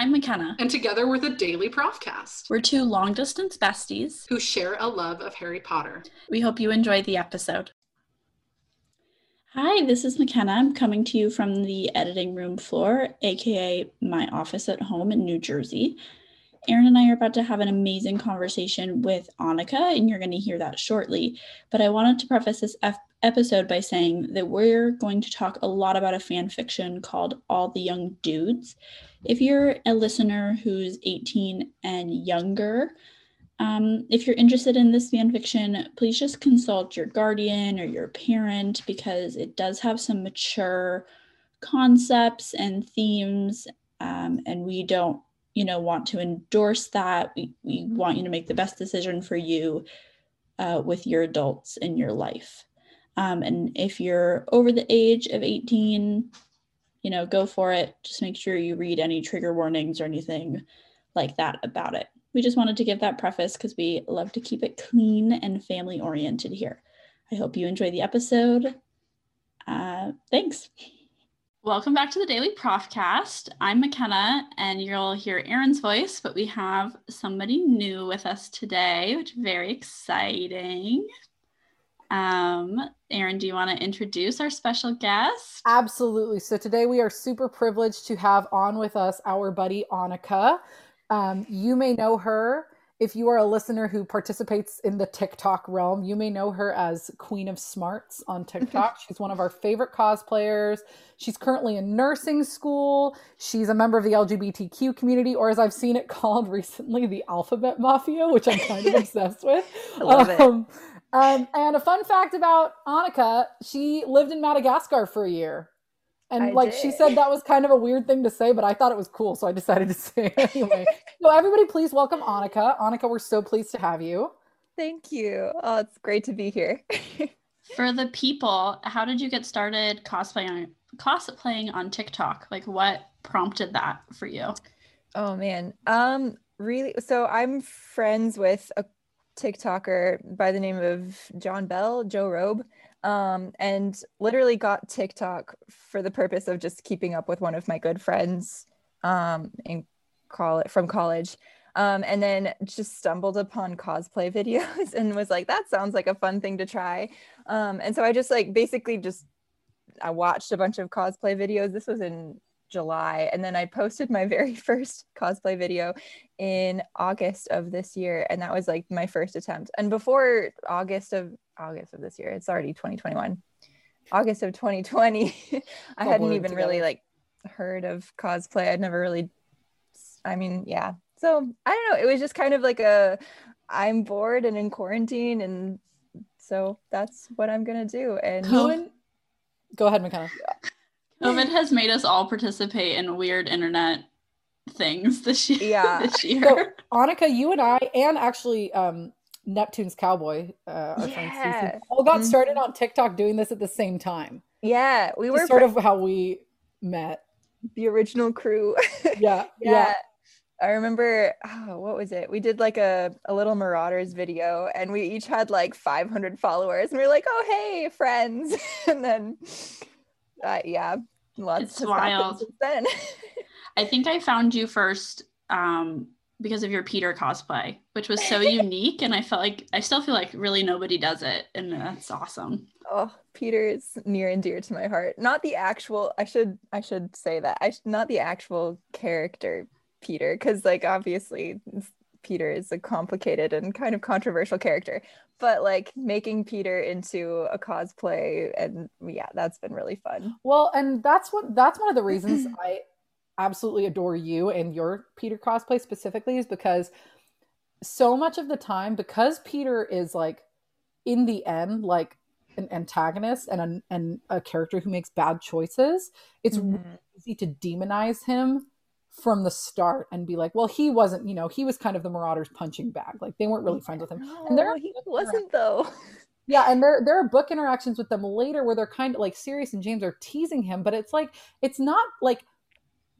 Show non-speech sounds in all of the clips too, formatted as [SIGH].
I'm McKenna. And together we're the Daily Prophcast. We're two long distance besties who share a love of Harry Potter. We hope you enjoy the episode. Hi, this is McKenna. I'm coming to you from the editing room floor, aka my office at home in New Jersey. Erin and I are about to have an amazing conversation with Annika, and you're going to hear that shortly. But I wanted to preface this F- episode by saying that we're going to talk a lot about a fan fiction called All the Young Dudes. If you're a listener who's 18 and younger, um, if you're interested in this fan fiction, please just consult your guardian or your parent because it does have some mature concepts and themes, um, and we don't, you know, want to endorse that. We we want you to make the best decision for you uh, with your adults in your life. Um, and if you're over the age of 18, you know, go for it. Just make sure you read any trigger warnings or anything like that about it we just wanted to give that preface because we love to keep it clean and family oriented here. I hope you enjoy the episode. Uh, thanks. Welcome back to the Daily Prophcast. I'm McKenna, and you'll hear Erin's voice, but we have somebody new with us today, which is very exciting. Um, Erin, do you want to introduce our special guest? Absolutely. So today we are super privileged to have on with us our buddy Annika. Um, you may know her if you are a listener who participates in the TikTok realm. You may know her as Queen of Smarts on TikTok. [LAUGHS] She's one of our favorite cosplayers. She's currently in nursing school. She's a member of the LGBTQ community, or as I've seen it [LAUGHS] called recently, the Alphabet Mafia, which I'm kind of [LAUGHS] obsessed with. I love it. Um, and a fun fact about Annika, she lived in Madagascar for a year. And I like did. she said, that was kind of a weird thing to say, but I thought it was cool, so I decided to say it [LAUGHS] anyway. so everybody, please welcome Annika. Annika, we're so pleased to have you. Thank you. Oh, it's great to be here. [LAUGHS] For the people, how did you get started cosplaying cosplaying on TikTok? Like what prompted that for you? oh man. Um really so I'm friends with a TikToker by the name of John Bell, Joe Robe. Um, and literally got TikTok for the purpose of just keeping up with one of my good friends um in college from college. Um, and then just stumbled upon cosplay [LAUGHS] videos and was like, that sounds like a fun thing to try. Um, and so I just like basically just I watched a bunch of cosplay videos. This was in July, and then I posted my [LAUGHS] very first cosplay video in August of this year, and that was like my first attempt. And before August of August of this year, it's already 2021. August of 2020, [LAUGHS] I All hadn't blurred even really like heard of cosplay. I'd never really, I mean, yeah. So I don't know. It was just kind of like a, I'm bored and in quarantine, and so that's what I'm gonna do. And Cohen, go ahead, McKenna. [LAUGHS] COVID has made us all participate in weird internet things this year. Yeah. [LAUGHS] this year. So, Annika, you and I, and actually um, Neptune's Cowboy, uh, our friend Yeah. Cece, all got Mhm. started on TikTok doing this at the same time. yeah, we were sort of how we met. the original crew. [LAUGHS] Yeah, yeah. yeah. I remember, oh, what was it? We did like a, a little Marauders video and we each had like 500 followers and we were like, oh, hey, friends. [LAUGHS] and then, uh, yeah, lots It's wild. then. [LAUGHS] I think I found you first um, because of your Peter cosplay, which was so [LAUGHS] unique. And I felt like I still feel like really nobody does it. And that's awesome. oh, Peter is near and dear to my heart. Not the actual, I should, I should say that. I sh- not the actual character Peter, because like obviously Peter is a complicated and kind of controversial character, but like making Peter into a cosplay and yeah, that's been really fun. Well, and that's what that's one of the reasons [CLEARS THROAT] I absolutely adore you and your Peter cosplay specifically is because so much of the time because Peter is like in the end like an antagonist and a, and a character who makes bad choices, it's Mhm. really easy to demonize him from the start and be like, well, he wasn't, you know, he was kind of the Marauders punching bag. Like they weren't really friends with him. And there he wasn't though. [LAUGHS] yeah, and there there are book interactions with them later where they're kind of like serious and James are teasing him, but it's like it's not like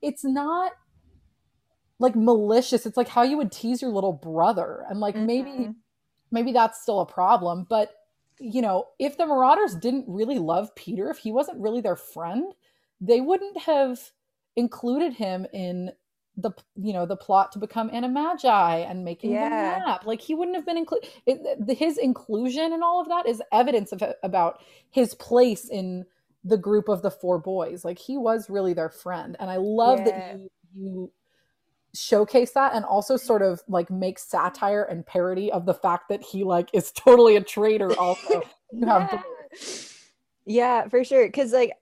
it's not like malicious. It's like how you would tease your little brother. And like maybe Mhm. maybe that's still a problem, but you know, if the Marauders didn't really love Peter, if he wasn't really their friend, they wouldn't have included him in the you know the plot to become animagi and making Yeah. the map like he wouldn't have been included his inclusion and all of that is evidence of about his place in the group of the four boys like he was really their friend and i love Yeah. that you you showcase that and also sort of like make satire and parody of the fact that he like is totally a traitor also [LAUGHS] you have yeah. Yeah, for sure. Because, like,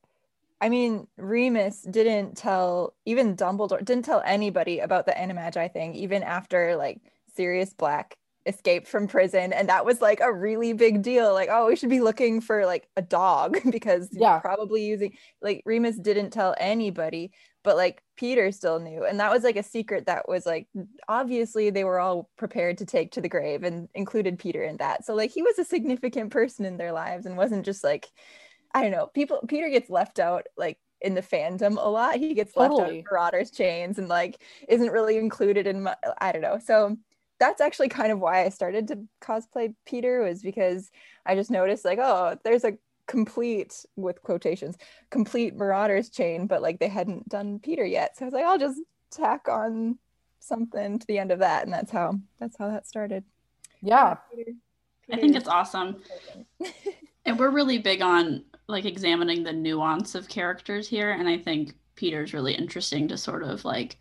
I mean, Remus didn't tell, even Dumbledore didn't tell anybody about the Animagi thing, even after, like, Sirius Black escaped from prison. And that was, like, a really big deal. Like, oh, we should be looking for, like, a dog [LAUGHS] because Yeah. probably using, like, Remus didn't tell anybody, but, like, Peter still knew. And that was, like, a secret that was, like, obviously they were all prepared to take to the grave and included Peter in that. So, like, he was a significant person in their lives and wasn't just, like, I don't know. People Peter gets left out like in the fandom a lot. He gets left out of Marauders chains and like isn't really included in my, I don't know. So that's actually kind of why I started to cosplay Peter was because I just noticed like oh there's a complete with quotations complete Marauders chain but like they hadn't done Peter yet. So I was like I'll just tack on something to the end of that and that's how that's how that started. yeah Peter, I think it's awesome. [LAUGHS] And we're really big on like examining the nuance of characters here. And I think Peter's really interesting to sort of like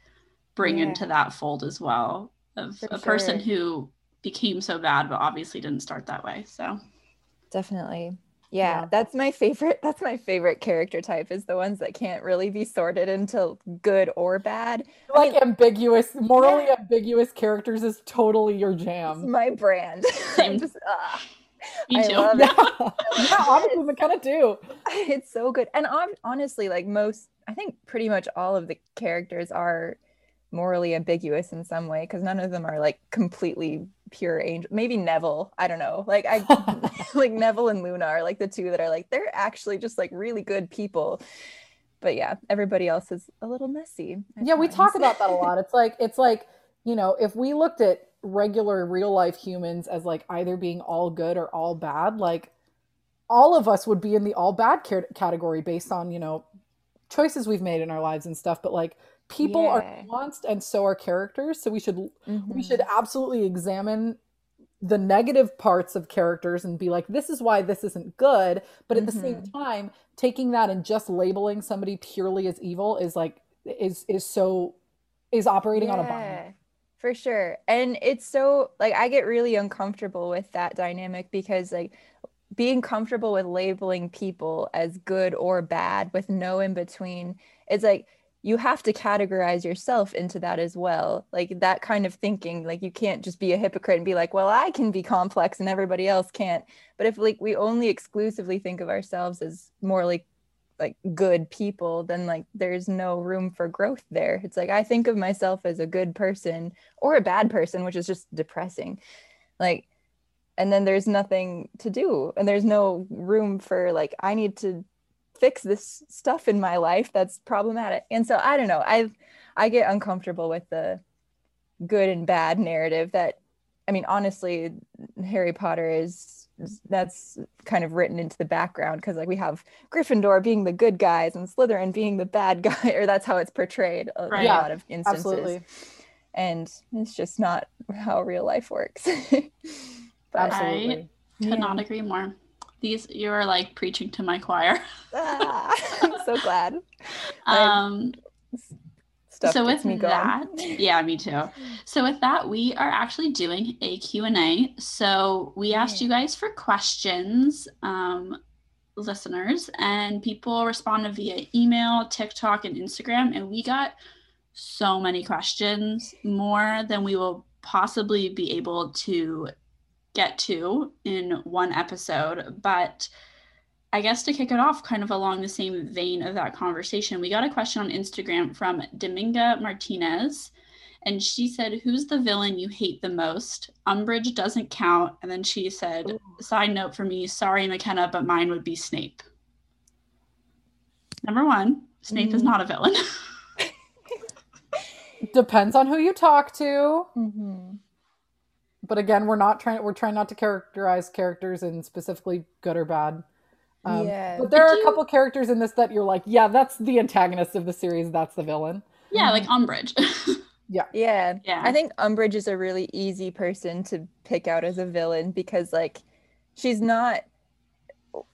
bring Yeah. into that fold as well of For a person who became so bad, but obviously didn't start that way. So Definitely. Yeah, Yeah. that's my favorite. That's my favorite character type is the ones that can't really be sorted into good or bad. I like mean- ambiguous morally ambiguous characters is totally your It's jam my brand. [LAUGHS] Same. Just, [LAUGHS] me I too. love yeah it. [LAUGHS] [LAUGHS] yeah honestly we kind of do it's so good. And hon- honestly, like most, I think pretty much all of the characters are morally ambiguous in some way because none of them are like completely pure angel. Maybe Neville. I don't know. Like I like Neville and Luna are like the two that are like they're actually just like really good people. But yeah, everybody else is a little messy. at yeah we talk about that a lot it's like it's like you know if we looked at regular real life humans as like either being all good or all bad like all of us would be in the all bad category based on you know choices we've made in our lives and stuff but like people are nuanced and so are characters so we should we Mhm. should absolutely examine the negative parts of characters and be like this is why this isn't good but at the same Mhm. time taking that and just labeling somebody purely as evil is like is is so is operating on a Yeah, binary For sure. And it's so like I get really uncomfortable with that dynamic because like being comfortable with labeling people as good or bad with no in between, it's like you have to categorize yourself into that as well. Like that kind of thinking, like you can't just be a hypocrite and be like, well, I can be complex and everybody else can't. But if like we only exclusively think of ourselves as morally like good people then like there's no room for growth there. It's like i think of myself as a good person or a bad person which is just depressing. Like and then there's nothing to do and there's no room for like i need to fix this stuff in my life that's problematic. And so i don't know i i get uncomfortable with the good and bad narrative that i mean honestly harry potter is that's kind of written into the background because like we have Gryffindor being the good guys and Slytherin being the bad [LAUGHS] guy, or that's how it's portrayed a, Right. a Yeah, lot of instances. absolutely And it's just not how real life works. [LAUGHS] But, absolutely Could yeah. not agree more. These you are like preaching to my choir. Ah, [LAUGHS] I'm so glad. I- Um Stuff so with me that, yeah, me too. So with that, we are actually doing a Q&A. So we asked you guys for questions, um, listeners, and people responded via email, TikTok, and Instagram. And we got so many questions, more than we will possibly be able to get to in one episode. But I guess to kick it off, kind of along the same vein of that conversation, we got a question on Instagram from Dominga Martinez. And she said, Who's the villain you hate the most? Umbridge doesn't count. And then she said, Ooh. Side note for me, sorry, McKenna, but mine would be Snape. Number one, Snape is Mm. not a villain. [LAUGHS] depends on who you talk to Mhm. but again we're not trying we're trying not to characterize characters in specifically good or bad um, Yeah. but there are Did a you- couple characters in this that you're like yeah that's the antagonist of the series that's the villain yeah, like Umbridge. [LAUGHS] Yeah. Yeah. Yeah. I think Umbridge is a really easy person to pick out as a villain because like she's not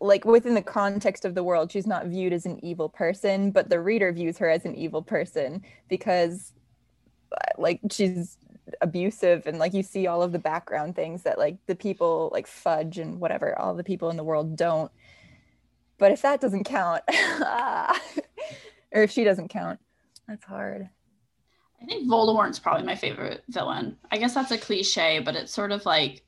like within the context of the world, she's not viewed as an evil person, but the reader views her as an evil person because uh, like she's abusive and like you see all of the background things that like the people like fudge and whatever all the people in the world don't but if that doesn't count [LAUGHS] or if she doesn't count that's hard I think Voldemort's probably my favorite villain. I guess that's a cliche, but it's sort of like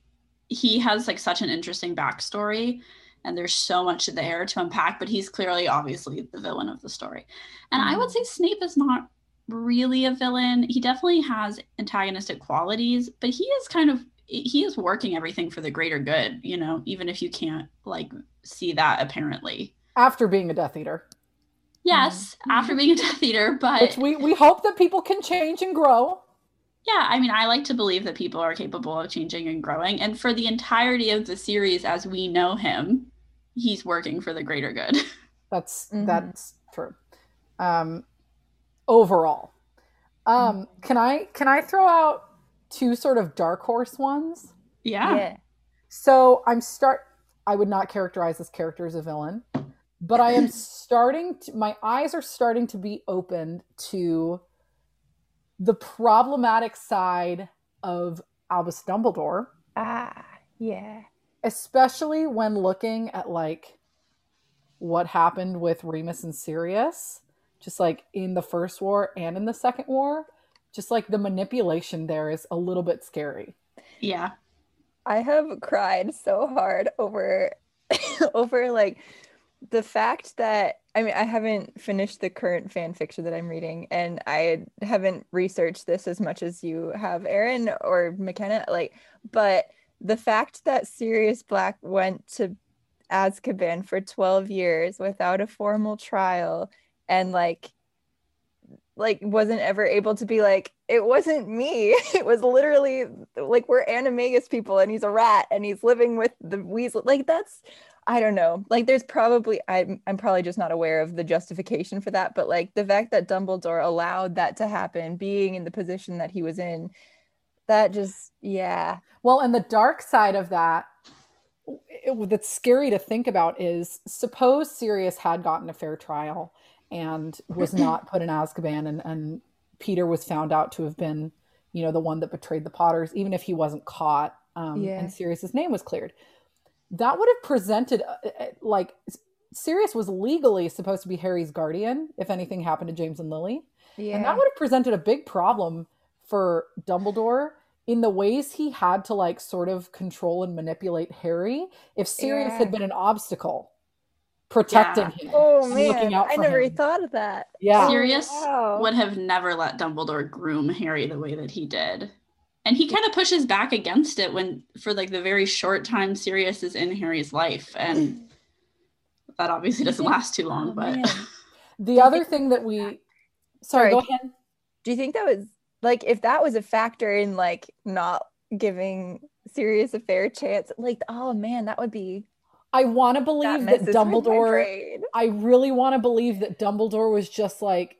he has like such an interesting backstory and there's so much there to unpack, but he's clearly obviously the villain of the story. And I would say Snape is not really a villain. He definitely has antagonistic qualities, but he is kind of he is working everything for the greater good, you know, even if you can't like see that apparently. After being a Death Eater, Yes, after being a Death Eater, but which we we hope that people can change and grow. Yeah, I mean, I like to believe that people are capable of changing and growing. And for the entirety of the series as we know him, he's working for the greater good. [LAUGHS] That's Mhm. that's true. Um, overall, um, can I can I throw out two sort of dark horse ones? yeah. yeah So I'm start. I would not characterize this character as a villain, but I am [LAUGHS] starting to. My eyes are starting to be opened to the problematic side of Albus Dumbledore, ah yeah especially when looking at like what happened with Remus and Sirius, just like in the first war and in the second war. Just like the manipulation there is a little bit scary. Yeah. I have cried so hard over [COUGHS] over like the fact that I mean I haven't finished the current fan fiction that I'm reading and I haven't researched this as much as you have Erin or McKenna like but the fact that Sirius Black went to Azkaban for 12 years without a formal trial and like like wasn't ever able to be like it wasn't me. [LAUGHS] It was literally like we're animagus people and he's a rat and he's living with the weasel. Like that's i don't know. Like there's probably i'm, I'm probably just not aware of the justification for that but like the fact that dumbledore allowed that to happen being in the position that he was in that just yeah. Well, and the dark side of that, it, that's scary to think about is suppose Sirius had gotten a fair trial and was not put in Azkaban, and, and Peter was found out to have been, you know, the one that betrayed the Potters, even if he wasn't caught, um, Yeah. and Sirius's name was cleared. That would have presented uh, uh, like Sirius was legally supposed to be Harry's guardian if anything happened to James and Lily. yeah And that would have presented a big problem for Dumbledore in the ways he had to like sort of control and manipulate Harry if Sirius Yeah. had been an obstacle protecting him. oh looking man out i never him. thought of that Yeah. Oh, Sirius wow. would have never let Dumbledore groom Harry the way that he did. And he kind of pushes back against it when, for like the very short time Sirius is in Harry's life. And [CLEARS THROAT] that obviously doesn't last too long, Oh, but man. [LAUGHS] The other thing that we sorry, Sorry. go ahead. do you think that was like if that was a factor in like not giving Sirius a fair chance like oh man that would be I want to believe that, my Dumbledore. I really want to believe that Dumbledore was just like,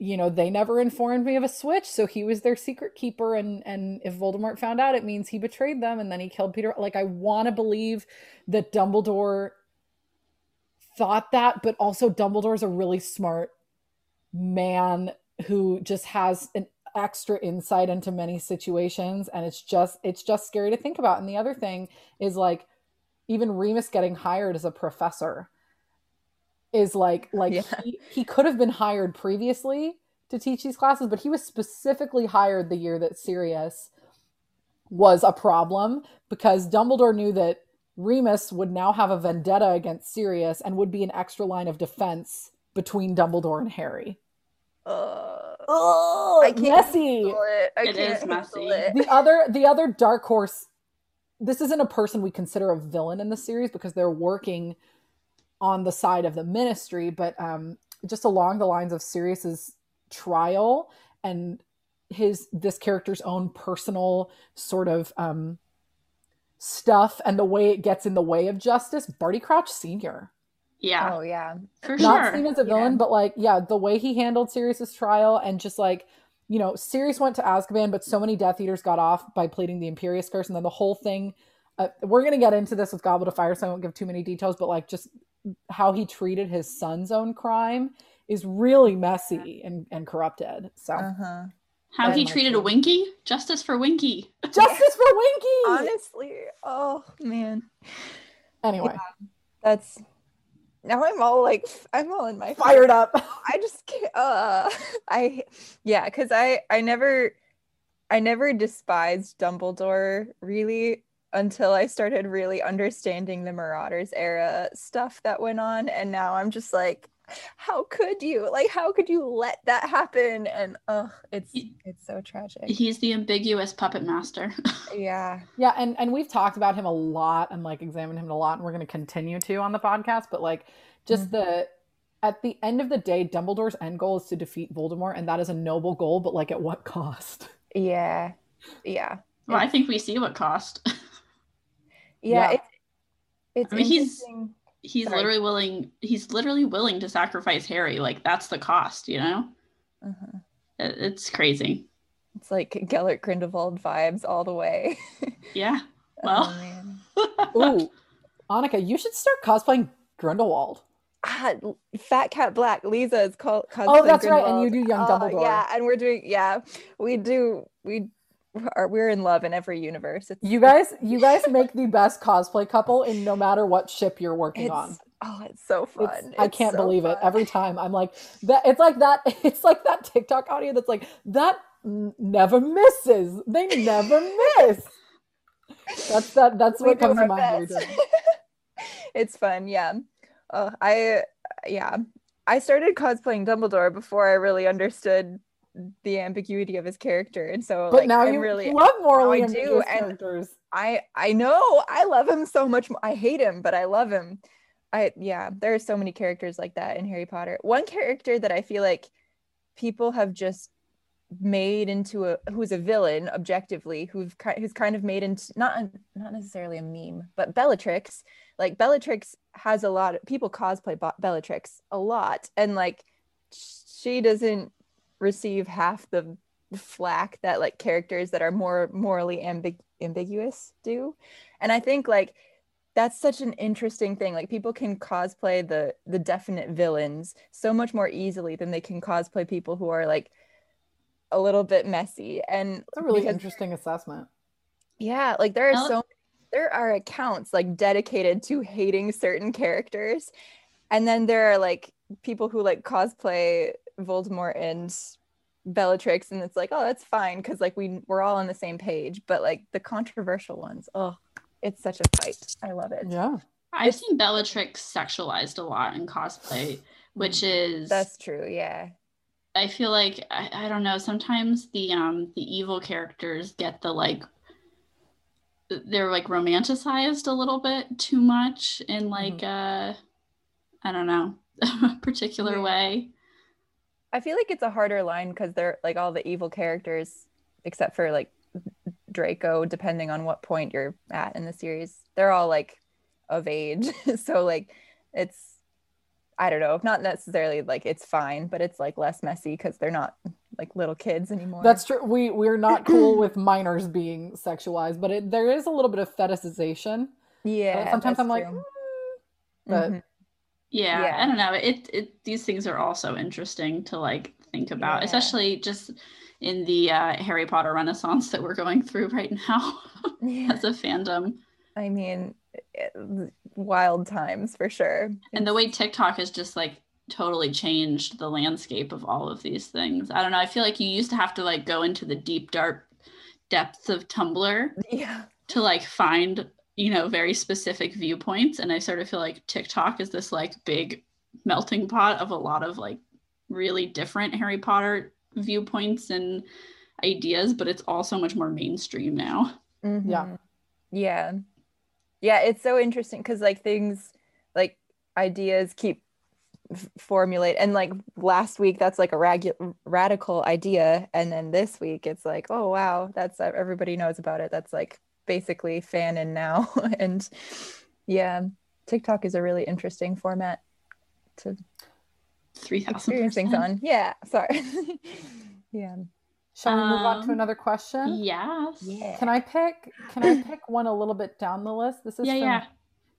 you know, they never informed me of a switch, so he was their secret keeper, and and if Voldemort found out, it means he betrayed them, and then he killed Peter. Like, I want to believe that Dumbledore thought that, but also Dumbledore's a really smart man who just has an extra insight into many situations, and it's just it's just scary to think about. And the other thing is like even Remus getting hired as a professor is like like Yeah. he, he could have been hired previously to teach these classes, but he was specifically hired the year that Sirius was a problem because Dumbledore knew that Remus would now have a vendetta against Sirius and would be an extra line of defense between Dumbledore and Harry. Ugh. Oh, I can't messy. handle it. I It can't is messy. it. the other the other dark horse this isn't a person we consider a villain in the series because they're working on the side of the ministry but um just along the lines of Sirius's trial and his this character's own personal sort of um stuff and the way it gets in the way of justice Barty Crouch senior yeah, Oh yeah. for not sure. seen as a villain, Yeah. but like, yeah, the way he handled Sirius's trial and just like you know, Sirius went to Azkaban, but so many Death Eaters got off by pleading the Imperius Curse, and then the whole thing. Uh, we're gonna get into this with Goblet of Fire, so I won't give too many details. But like, just how he treated his son's own crime is really messy and, and corrupted. So Uh-huh. How he treated a Winky? Justice for Winky. justice for Winky. Honestly, oh man. Anyway, That's now I'm all like I'm all in my fired up. [LAUGHS] I just can't uh [LAUGHS] I yeah, cuz I I never I never despised Dumbledore really until I started really understanding the Marauders era stuff that went on and now I'm just like how could you? Like how could you let that happen? And oh, it's it's so tragic. He's the ambiguous puppet master. [LAUGHS] Yeah. Yeah, and and we've talked about him a lot and like examined him a lot, and we're going to continue to on the podcast. But like, just mm-hmm. the at the end of the day, Dumbledore's end goal is to defeat Voldemort, and that is a noble goal. But like, at what cost? [LAUGHS] Yeah. Yeah. well, I think we see what cost. [LAUGHS] Yeah, Yeah. it's it's I mean, he's- interesting. He's Sorry. literally willing he's literally willing to sacrifice Harry. Like that's the cost, you know? Uh-huh. It- It's crazy. It's like Gellert Grindelwald vibes all the way. [LAUGHS] Yeah. Well. oh. [LAUGHS] Ooh, Annika, you should start cosplaying Grindelwald. Ah, Fat Cat Black. Lisa is called. Oh, that's right, and you do young Dumbledore. Yeah, and we're doing. Yeah, we do. We are. We're in love in every universe. It's, You guys, you guys [LAUGHS] make the best cosplay couple in no matter what ship you're working on. oh, it's so fun. It's- I can't so believe it every time. I'm like that. It's like that. [LAUGHS] It's like that TikTok audio that's like that never misses. They never miss. That's that. That's what comes to mind every best. time. [LAUGHS] it's fun. Yeah. Uh, I yeah. I started cosplaying Dumbledore before I really understood the ambiguity of his character, and so But like now I'm you really love morally I do, and- characters. I I know I love him so much. more. I hate him, but I love him. I yeah, there are so many characters like that in Harry Potter. One character that I feel like people have just made into a who's a villain objectively, who've who's kind of made into not not necessarily a meme, but Bellatrix. Like Bellatrix has a lot of people cosplay Bellatrix a lot, and like she doesn't receive half the flack that like characters that are more morally ambig- ambiguous do. And i think like that's such an interesting thing. Like people can cosplay the the definite villains so much more easily than they can cosplay people who are like a little bit messy. And It's a really because- interesting assessment. yeah like there are Well- so there are accounts like dedicated to hating certain characters. And then there are like people who like cosplay voldemort and bellatrix and it's like oh that's fine because like we we're all on the same page but like the controversial ones oh it's such a fight i love it Yeah. I've seen Bellatrix sexualized a lot in cosplay, which is that's true yeah I feel like I, I don't know. Sometimes the um the evil characters get the like they're like romanticized a little bit too much in like uh I don't know [LAUGHS] a particular Yeah. way. I feel like it's a harder line because they're like all the evil characters except for like draco depending on what point you're at in the series they're all like of age [LAUGHS] so like it's i don't know not necessarily like it's fine but it's like less messy because they're not like little kids anymore That's true. We we're not cool [CLEARS THROAT] with minors being sexualized, but it, there is a little bit of fetishization. yeah sometimes I'm like, "Mm," but Mhm. Yeah, Yeah. I don't know. It it these things are also interesting to like think about, Yeah. especially just in the uh, Harry Potter renaissance that we're going through right now [LAUGHS] yeah as a fandom. i mean wild times for sure and the way TikTok has just like totally changed the landscape of all of these things. I don't know. I feel like you used to have to like go into the deep dark depths of Tumblr yeah to like find, you know, very specific viewpoints and I sort of feel like TikTok is this like big melting pot of a lot of like really different Harry Potter viewpoints and ideas, but it's also much more mainstream now. Yeah. Mhm. Yeah. Yeah, it's so interesting because like things like ideas keep f- formulate and like last week that's like a regu- radical idea and then this week it's like oh wow that's uh, everybody knows about it that's like basically fanon now [LAUGHS] and yeah TikTok is a really interesting format to Three thousand experience things on yeah sorry [LAUGHS] yeah Shall we move on to Um, another question? Yes. Yeah. Can I pick? Can I pick [CLEARS THROAT] one a little bit down the list? This is Yeah, from yeah.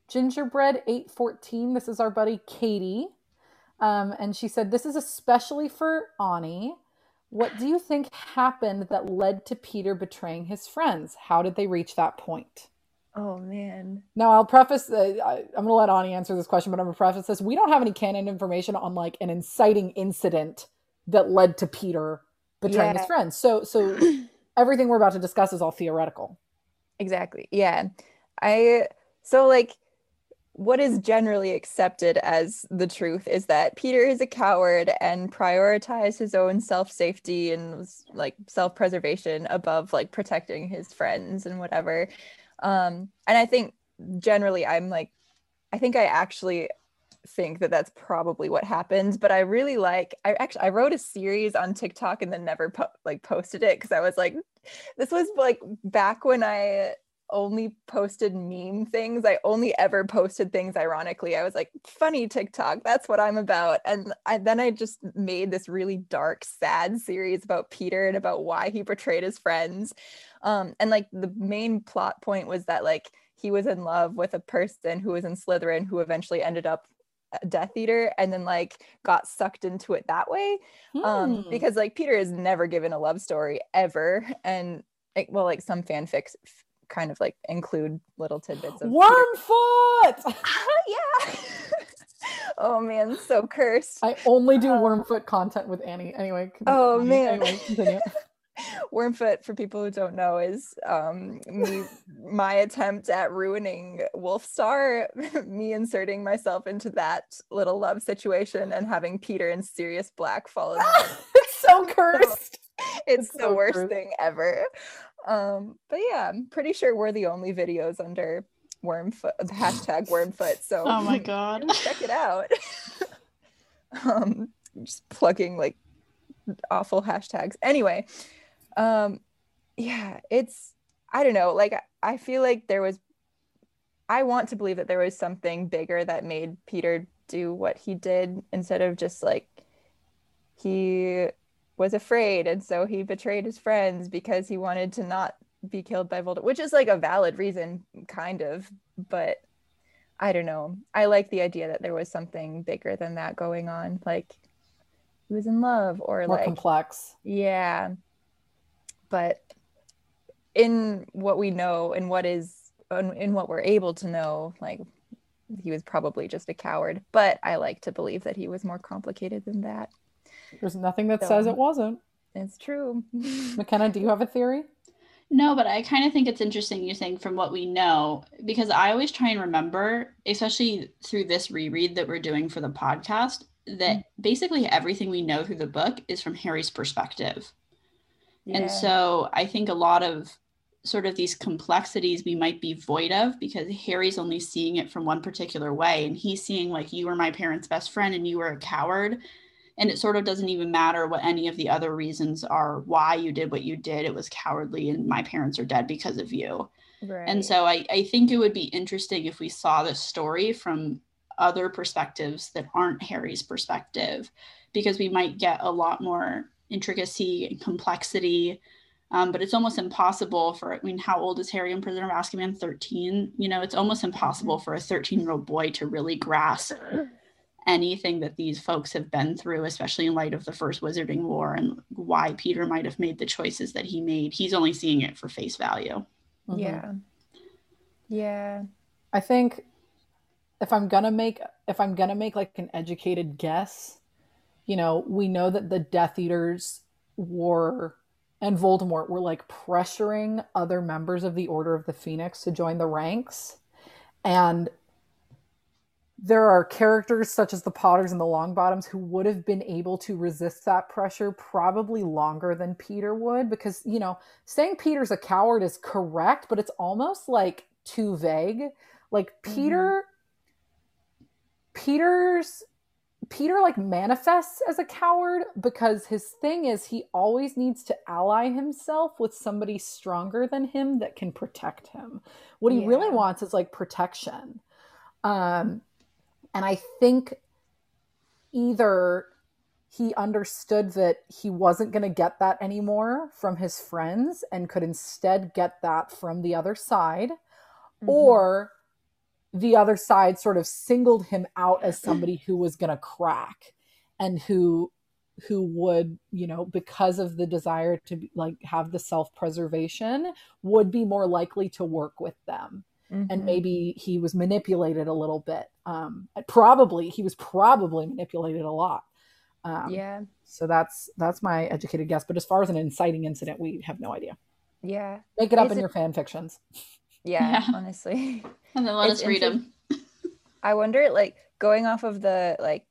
Gingerbread eight fourteen. This is our buddy Katie, um, and she said this is especially for Ani. What do you think happened that led to Peter betraying his friends? How did they reach that point? Oh man. Now, I'll preface. Uh, I, I'm going to let Ani answer this question, but I'm going to preface this. We don't have any canon information on like an inciting incident that led to Peter betraying his friends. So, so [CLEARS THROAT] everything we're about to discuss is all theoretical. Exactly. Yeah. I so like what is generally accepted as the truth is that Peter is a coward and prioritized his own self-safety and like self-preservation above like protecting his friends and whatever. Um and I think generally I'm like I think I actually think that that's probably what happened but i really like i actually i wrote a series on tiktok and then never po- like posted it because i was like this was like back when i only posted meme things. I only ever posted things ironically. I was like funny tiktok that's what i'm about. And I, then i just made this really dark sad series about peter and about why he betrayed his friends. Um and like the main plot point was that like he was in love with a person who was in slytherin who eventually ended up a Death Eater and then like got sucked into it that way. Um Hmm. because like peter is never given a love story ever. And like, well like some fanfics f- kind of like include little tidbits of Wormfoot. [LAUGHS] yeah [LAUGHS] oh man so cursed I only do Um, Wormfoot content with Annie. Anyway. Oh, man. Anyway, continue. [LAUGHS] wormfoot for people who don't know is um me my attempt at ruining wolfstar me inserting myself into that little love situation and having peter and sirius black fall in love it's so cursed. it's It's the so worst true. thing ever. Um, but yeah, I'm pretty sure we're the only videos under wormfoot the hashtag wormfoot. So Oh my [LAUGHS] god. check it out. [LAUGHS] um, just plugging like awful hashtags. Anyway, um, yeah, it's I don't know. Like I- I feel like there was. I want to believe that there was something bigger that made Peter do what he did instead of just like he was afraid and so he betrayed his friends because he wanted to not be killed by Voldemort, which is like a valid reason, kind of. But I don't know. I like the idea that there was something bigger than that going on. Like he was in love, or More like complex. yeah. But in what we know and what is in, in what we're able to know, like he was probably just a coward. But I like to believe that he was more complicated than that. There's nothing that So- says it wasn't. It's true. [LAUGHS] McKenna, do you have a theory? No, but I kind of think it's interesting you're saying from what we know, because I always try and remember, especially through this reread that we're doing for the podcast, that mm. basically everything we know through the book is from Harry's perspective. Yeah. And so I think a lot of sort of these complexities we might be void of because Harry's only seeing it from one particular way. And he's seeing, like, you were my parents' best friend and you were a coward. And it sort of doesn't even matter what any of the other reasons are why you did what you did. It was cowardly and my parents are dead because of you. right. And so I, I think it would be interesting if we saw this story from other perspectives that aren't Harry's perspective, because we might get a lot more intricacy and complexity. Um, but it's almost impossible for, I mean, how old is Harry in Prisoner of Azkaban? 13? You know, it's almost impossible for a 13 year old boy to really grasp [CLEARS THROAT] anything that these folks have been through, especially in light of the first Wizarding War and why Peter might have made the choices that he made. He's only seeing it for face value. Mhm. yeah. Yeah. I think if I'm gonna make if I'm gonna make like an educated guess, you know, we know that the Death Eaters were and Voldemort were like pressuring other members of the Order of the Phoenix to join the ranks. And there are characters such as the Potters and the Longbottoms who would have been able to resist that pressure probably longer than Peter would because, you know, saying Peter's a coward is correct, but it's almost like too vague. Like Peter Peter's Peter like manifests as a coward because his thing is he always needs to ally himself with somebody stronger than him that can protect him. What he really wants is like protection. Um and I think either he understood that he wasn't going to get that anymore from his friends and could instead get that from the other side Mhm. or the other side sort of singled him out as somebody who was going to crack and who who would you know because of the desire to like have the self-preservation would be more likely to work with them and Mhm. maybe he was manipulated a little bit um probably he was probably manipulated a lot um yeah, so that's that's my educated guess but as far as an inciting incident we have no idea yeah, make it up Is in it- your fan fictions yeah. Yeah. [LAUGHS] Honestly. And then let It's us read them. I wonder, like, going off of the like,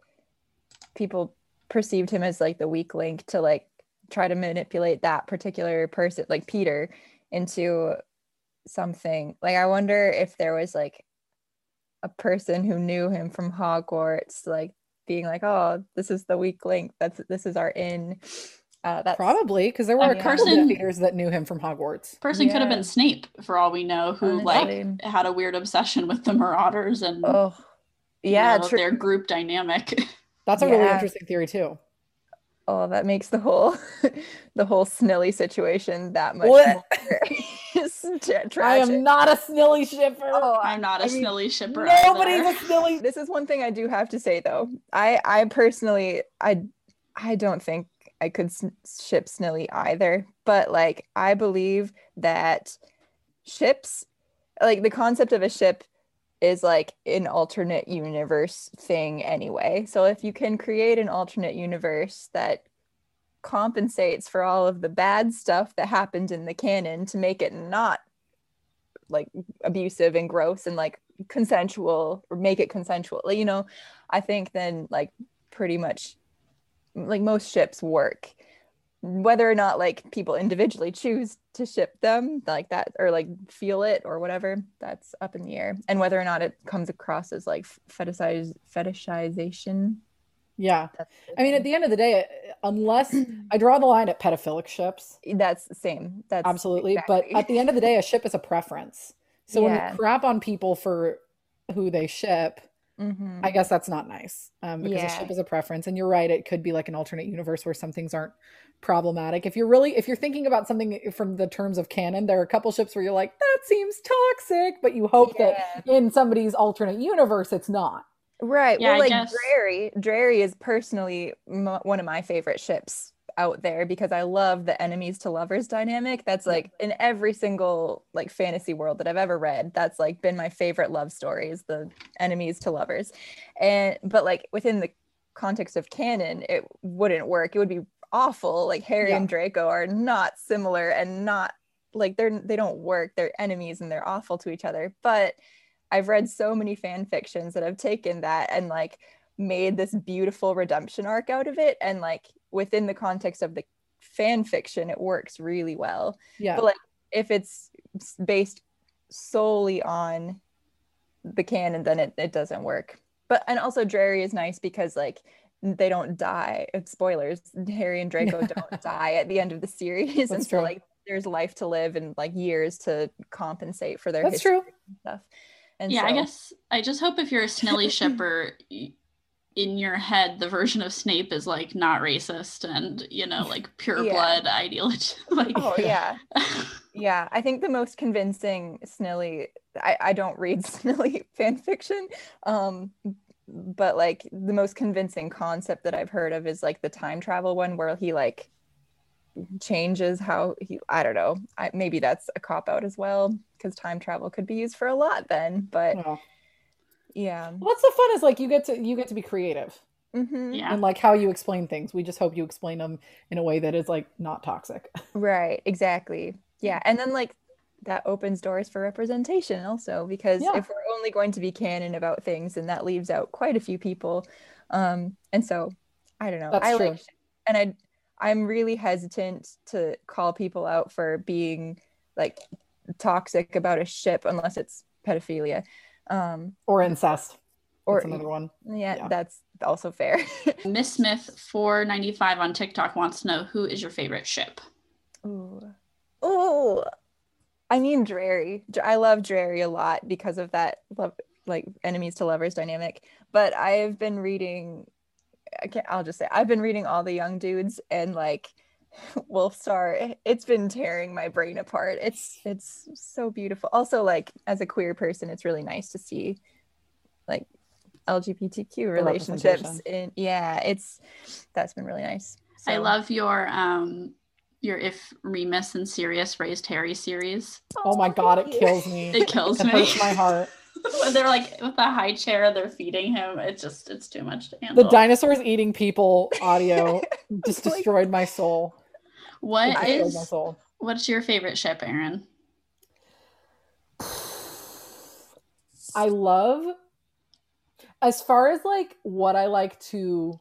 people perceived him as like the weak link to like try to manipulate that particular person, like Peter, into something. Like, I wonder if there was like a person who knew him from Hogwarts, like being like, "Oh, this is the weak link. That's this is our in." Uh, that's Probably because there were A a person- Death that knew him from Hogwarts. Person could have been Snape, for all we know, who Honestly. like had a weird obsession with the Marauders and Oh, you yeah, know, true. their group dynamic. [LAUGHS] That's a really interesting theory too. Oh, that makes the whole [LAUGHS] the whole Snilly situation that much What? more tra- [LAUGHS] tragic. I am not a Snilly shipper. Oh, I'm not a I mean, Snilly shipper. Nobody's either. a Snilly. [LAUGHS] This is one thing I do have to say though. I I personally I I don't think I could s- ship Snilly either, but like I believe that ships like the concept of a ship is like an alternate universe thing anyway. So if you can create an alternate universe that compensates for all of the bad stuff that happened in the canon to make it not like abusive and gross and like consensual or make it consensual. You know i think then like pretty much like most ships work. Whether or not like people individually choose to ship them like that or like feel it or whatever that's up in the air. And whether or not it comes across as like fetishize fetishization Yeah. I mean, at the end of the day, unless [CLEARS THROAT] I draw the line at pedophilic ships, that's the same that's absolutely. But at the end of the day, a ship is a preference. So when you crap on people for who they ship, Mhm. I guess that's not nice um, because a ship is a preference. And you're right; it could be like an alternate universe where some things aren't problematic. If you're really, if you're thinking about something from the terms of canon, there are a couple ships where you're like, that seems toxic, but you hope that in somebody's alternate universe, it's not. Right. Yeah, well, like guess- Drary, Drary is personally m- one of my favorite ships out there because I love the enemies to lovers dynamic. That's like in every single like fantasy world that I've ever read. That's like been my favorite love stories, the enemies to lovers. And but like within the context of canon, it wouldn't work. It would be awful. Like Harry Yeah. and Draco are not similar and not like they're they don't work. They're enemies and they're awful to each other. But I've read so many fan fictions that have taken that and like made this beautiful redemption arc out of it. And like within the context of the fan fiction, it works really well. Yeah. But like if it's based solely on the canon, then it, it doesn't work. But and also Drary is nice because like they don't die. uh, Spoilers, Harry and Draco [LAUGHS] don't die at the end of the series. and That's so true. like there's life to live and like years to compensate for their That's history true. and stuff. And yeah, I guess I just hope if you're a Snilly shipper, [CLEARS THROAT] in your head, the version of Snape is like not racist and you know like pure Yeah. blood ideology. [LAUGHS] like, Oh yeah. [LAUGHS] Yeah, I think the most convincing Snilly I, I don't read [LAUGHS] Snilly fan fiction. Um but like the most convincing concept that I've heard of is like the time travel one where he like changes how he I don't know. I, maybe that's a cop out as well because time travel could be used for a lot then, but Well, yeah. what's the fun is like you get to you get to be creative Mhm. yeah. and like how you explain things. We just hope you explain them in a way that is like not toxic. [LAUGHS] Right, exactly. Yeah. And then like that opens doors for representation also because Yeah. if we're only going to be canon about things then that leaves out quite a few people. Um and so I don't know. That's I true. like and I I'm really hesitant to call people out for being like toxic about a ship unless it's pedophilia. Um or incest. or That's another one. yeah, yeah. that's also fair. [LAUGHS] Miss Smith 495 on TikTok wants to know who is your favorite ship? Ooh. Ooh. I mean Drary. I love Drary a lot because of that love like enemies to lovers dynamic. But I've been reading I can't, I'll just say I've been reading all the young dudes and like [LAUGHS] Wolfstar. It's been tearing my brain apart. It's it's so beautiful. Also, like as a queer person, it's really nice to see like LGBTQ relationships. representation. In yeah, it's that's been really nice. I love your um your if Remus and Sirius raised Harry series. Oh my god, it kills me. [LAUGHS] It kills It me. hurts my heart. When they're like with the high chair, they're feeding him. It's just it's too much to handle. The dinosaurs eating people audio [LAUGHS] just Like- destroyed my soul. What is soul. what's your favorite ship, Erin? [SIGHS] I love as far as like what I like to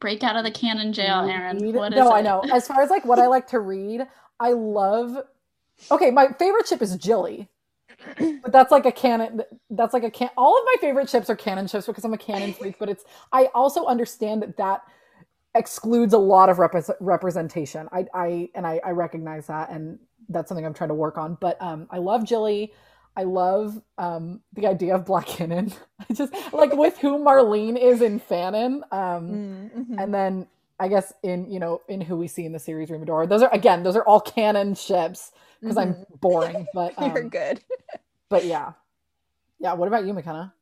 Break out of the canon jail, Erin. read- What is no, it? I know. As far as like what I [LAUGHS] like to read, I love Okay, my favorite ship is Jily. But that's like a canon that's like a can all of my favorite ships are canon ships because I'm a canon freak, but it's I also understand that that excludes a lot of repres representation. I I and I, I recognize that and that's something I'm trying to work on. But um I love Jily. I love um the idea of Blackinnon. [LAUGHS] I just like with who Marlene is in Fanon. Um Mm, mhm. and then I guess in you know in who we see in the series Remadora, those are again those are all canon ships because I'm boring, but [LAUGHS] You're um, good. but yeah, yeah. What about you, McKenna?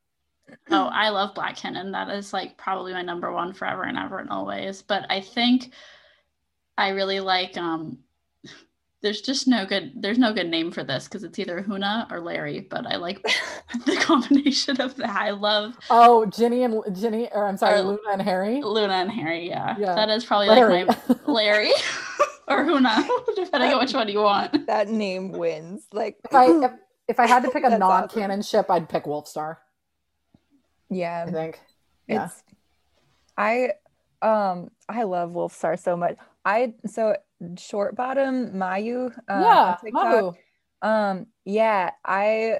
Oh, I love Blackinnon. That is like probably my number one forever and ever and always. But I think I really like um there's just no good there's no good name for this because it's either Huna or Larry, but I like [LAUGHS] the combination of that. I love Oh, Ginny and Ginny, or I'm sorry, Or- Luna and Harry. Luna and Harry, yeah. Yeah. That is probably Larry. like my Larry [LAUGHS] or Huna, [LAUGHS] depending on which one you want. that name wins. Like if I if, if I had to pick a non-canon ship, I'd pick Wolfstar. yeah, I think. Yeah. It's I um I love Wolfstar so much. I so short bottom Mayu uh, on yeah, TikTok, Mabu. Um yeah, I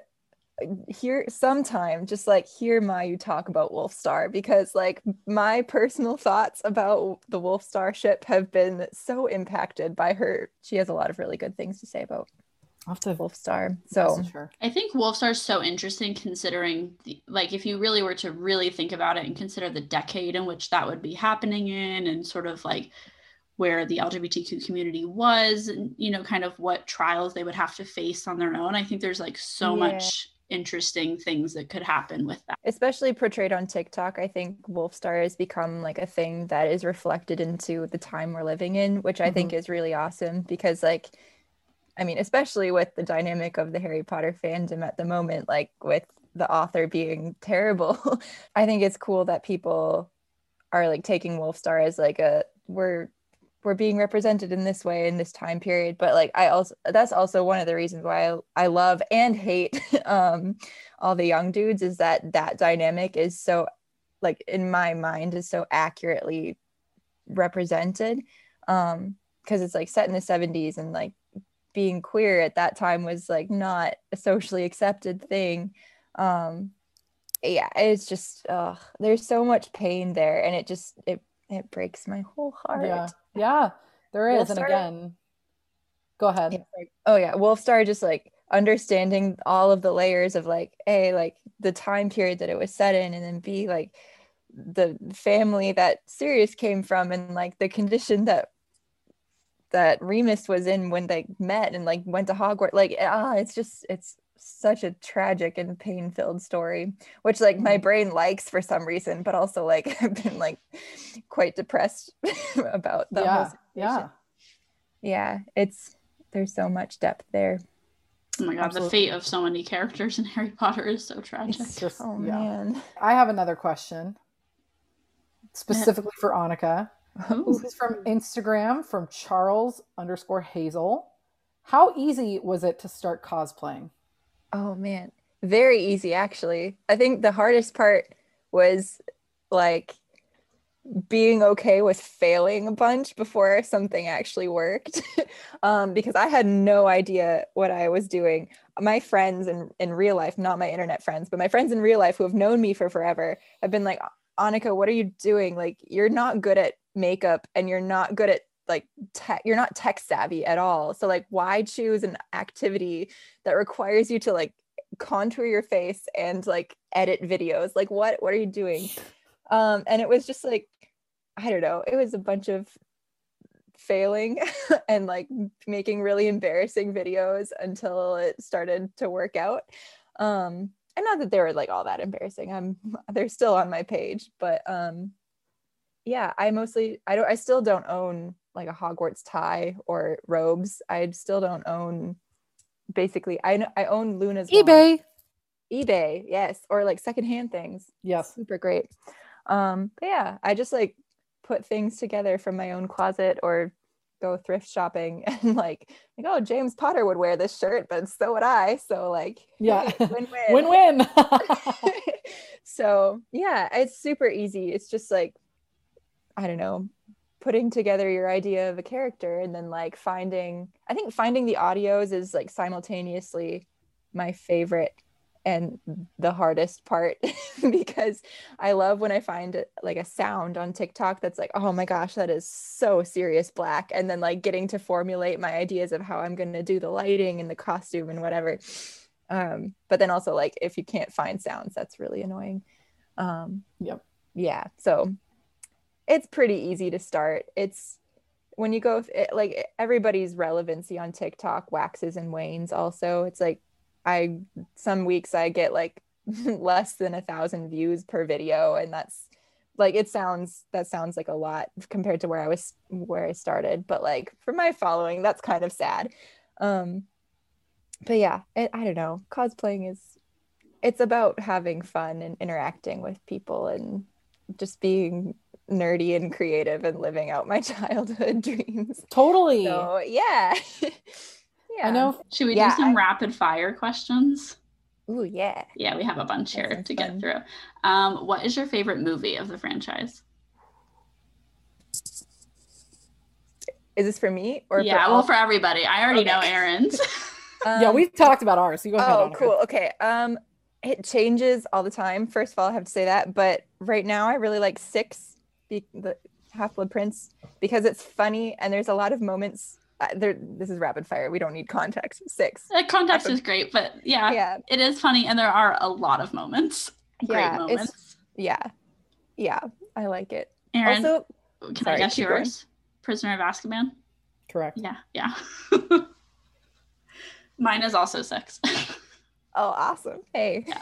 hear sometime just like hear Mayu talk about Wolf Star because like my personal thoughts about the Wolfstar ship have been so impacted by her. She has a lot of really good things to say about I'll have to. Wolfstar. So I think Wolfstar is so interesting considering, the, like, if you really were to really think about it and consider the decade in which that would be happening in, and sort of like where the LGBTQ community was, you know, kind of what trials they would have to face on their own. I think there's like so Yeah. much interesting things that could happen with that. especially portrayed on TikTok, I think Wolfstar has become like a thing that is reflected into the time we're living in, which I think mm-hmm. is really awesome because, like, I mean, especially with the dynamic of the Harry Potter fandom at the moment, like with the author being [LAUGHS] terrible, I think it's cool that people are like taking Wolfstar as like a we're we're being represented in this way in this time period but like i also that's also one of the reasons why i, I love and hate [LAUGHS] um all the young dudes is that that dynamic is so like in my mind is so accurately represented um because it's like set in the 70s and like being queer at that time was like not a socially accepted thing um yeah it's just uh there's so much pain there and it just it it breaks my whole heart. Yeah, yeah, there is. And again, go ahead. it's like oh yeah wolfstar just like understanding all of the layers of like a like the time period that it was set in and then b like the family that sirius came from and like the condition that that remus was in when they met and like went to hogwarts like ah it's just it's such a tragic and pain filled story which like my mm-hmm. brain likes for some reason but also like [LAUGHS] i've been like quite depressed [LAUGHS] about the yeah, yeah. yeah it's there's so much depth there Oh my god, Absolutely. the fate of so many characters in [LAUGHS] Harry Potter is so tragic. It's- Just- oh yeah. man I have another question, specifically for Annika. This is from Instagram from Charles underscore Hazel. How easy was it to start cosplaying? Oh man. Very easy actually. I think the hardest part was like being okay with failing a bunch before something actually worked. [LAUGHS] Um, because i had no idea what i was doing. My friends in, in real life not my internet friends but my friends in real life who have known me for forever have been like annika what are you doing? Like you're not good at makeup and you're not good at like tech you're not tech savvy at all so like why choose an activity that requires you to like contour your face and like edit videos like what what are you doing um and it was just like I don't know, it was a bunch of failing [LAUGHS] and like making really embarrassing videos until it started to work out. Um, and not that they were like all that embarrassing. I'm [LAUGHS] they're still on my page, but um yeah, I mostly I don't I still don't own like a Hogwarts tie or robes. I still don't own basically I I own Luna's eBay. eBay, yes, or like secondhand things. Yes. Super great. Um, but yeah, I just like put things together from my own closet or go thrift shopping [LAUGHS] and like like oh James Potter would wear this shirt, but so would I. So like [LAUGHS] Yeah. hey, win-win. [LAUGHS] Win-win. so yeah, it's super easy. It's just like I don't know, putting together your idea of a character and then like finding I think finding the audios is like simultaneously my favorite and the hardest part [LAUGHS] because I love when I find like a sound on TikTok that's like, oh my gosh, that is so Sirius Black. And then like getting to formulate my ideas of how I'm going to do the lighting and the costume and whatever. Um, but then also like if you can't find sounds, that's really annoying. Um, Yep. Yeah. So it's pretty easy to start. It's when you go it, like everybody's relevancy on TikTok waxes and wanes. Also, it's like I some weeks I get like [LAUGHS] less than a thousand views per video, and that's like it sounds that sounds like a lot compared to where I was where I started. But like for my following, that's kind of sad. Um, but yeah, it, I don't know. Cosplaying is it's about having fun and interacting with people and just being nerdy and creative and living out my [LAUGHS] childhood dreams. totally. So yeah. yeah. [LAUGHS] I know. Should we Yeah, do some I- rapid fire questions? Ooh, yeah. Yeah, we have a bunch here sounds to get through. Um, what is your favorite movie of the franchise? Is this for me or yeah, for well, for everybody. I already know Okay. Erin's. [LAUGHS] yeah, Um, we've talked about ours. So you go ahead. Oh, Annika. cool. Okay. Um, it changes all the time. First of all, I have to say that, but right now I really like six, be- the Half Blood Prince, because it's funny and there's a lot of moments. Uh, there, this is rapid fire. We don't need context. Six. the context is great, but yeah, Yeah. it is funny, and there are a lot of moments. Great Yeah, it's- moments. Yeah. Yeah. I like it. Erin, also, can I sorry, guess keep going. yours? Prisoner of Azkaban. Correct. Yeah, yeah. [LAUGHS] Mine is also six. [LAUGHS] oh, awesome. Hey. Yeah.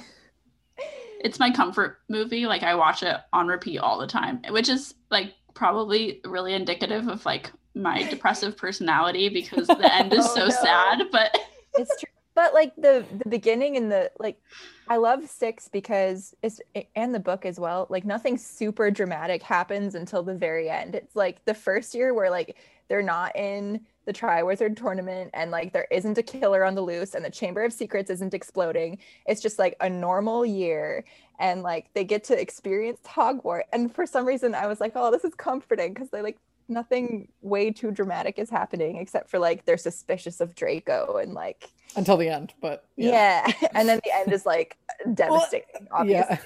It's my comfort movie. Like I watch it on repeat all the time, which is like probably really indicative of like my depressive personality because the end is [LAUGHS] Oh, so no. sad. But it's true but like the the beginning and the like i love six because it's and the book as well like nothing super dramatic happens until the very end. It's like the first year where like they're not in the triwizard tournament and like there isn't a killer on the loose and the chamber of secrets isn't exploding. It's just like a normal year and like they get to experience hogwarts. And for some reason i was like oh this is comforting because they like nothing way too dramatic is happening except for like they're suspicious of draco and like Until the end, but yeah. [LAUGHS] and then the end is like devastating, obviously. yeah.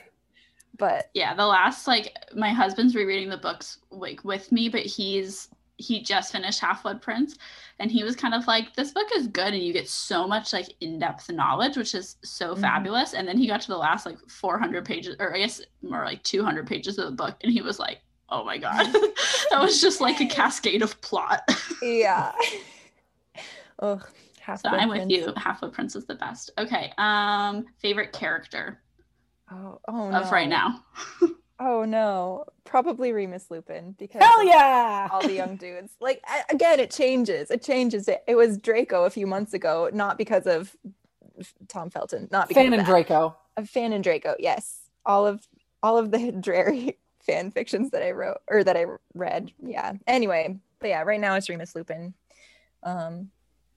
But yeah, the last like my husband's rereading the books like with me, but he's he just finished Half Blood Prince, and he was kind of like, "This book is good, and you get so much like in-depth knowledge, which is so Mhm. fabulous." And then he got to the last like 400 pages, or I guess more like 200 pages of the book, and he was like, "Oh my god, [LAUGHS] that was just like a [LAUGHS] cascade of plot." yeah. Ugh. Half so I'm with Prince. you. Half Blood Prince is the best. Okay, um, favorite character Oh, oh of right now. [LAUGHS] Oh no. Probably Remus Lupin because Hell yeah. all the young [LAUGHS] dudes. Like again, it changes. It changes. It, it was Draco a few months ago, not because of Tom Felton, not because of Fan of and that. Draco. a fan and Draco. Yes, all of all of the [LAUGHS] dreary fan fictions that I wrote or that I read. Yeah. Anyway, but yeah, right now it's Remus Lupin. Um,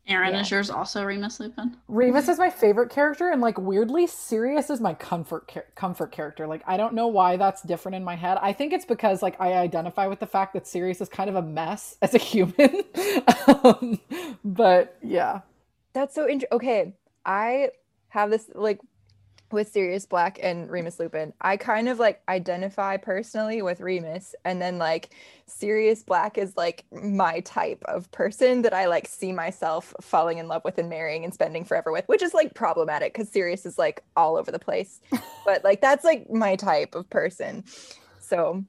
Erin, Yeah. is yours also Remus Lupin? Remus is my favorite character, and like weirdly, Sirius is my comfort char- comfort character. Like I don't know why that's different in my head. I think it's because like I identify with the fact that Sirius is kind of a mess [LAUGHS] as a human. um, but yeah, that's so interesting. Okay, I have this like with Sirius Black and Remus Lupin. I kind of like identify personally with Remus, and then like Sirius Black is like my type of person that I like see myself falling in love with and marrying and spending forever with, which is like problematic because Sirius is like all over the place. [LAUGHS] but like that's like my type of person. So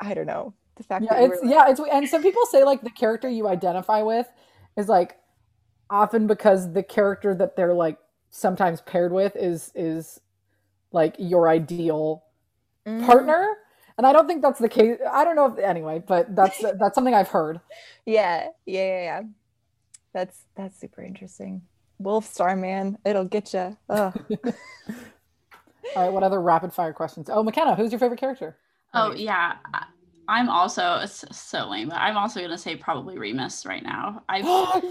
I don't know. The fact Yeah, that it's were yeah, it's and some people say like the character you identify with is like often because the character that they're like sometimes paired with is is like your ideal like, mm, partner. And I don't think that's the case. I don't know if anyway, but that's [LAUGHS] that's something I've heard. Yeah, yeah, yeah, yeah. That's that's super interesting. Wolf Star Man, it'll get you. [LAUGHS] All right, what other rapid fire questions? Oh, McKenna, who's your favorite character? Oh Right. yeah, I- I'm also it's so lame, but I'm also gonna say probably Remus right now. I [GASPS]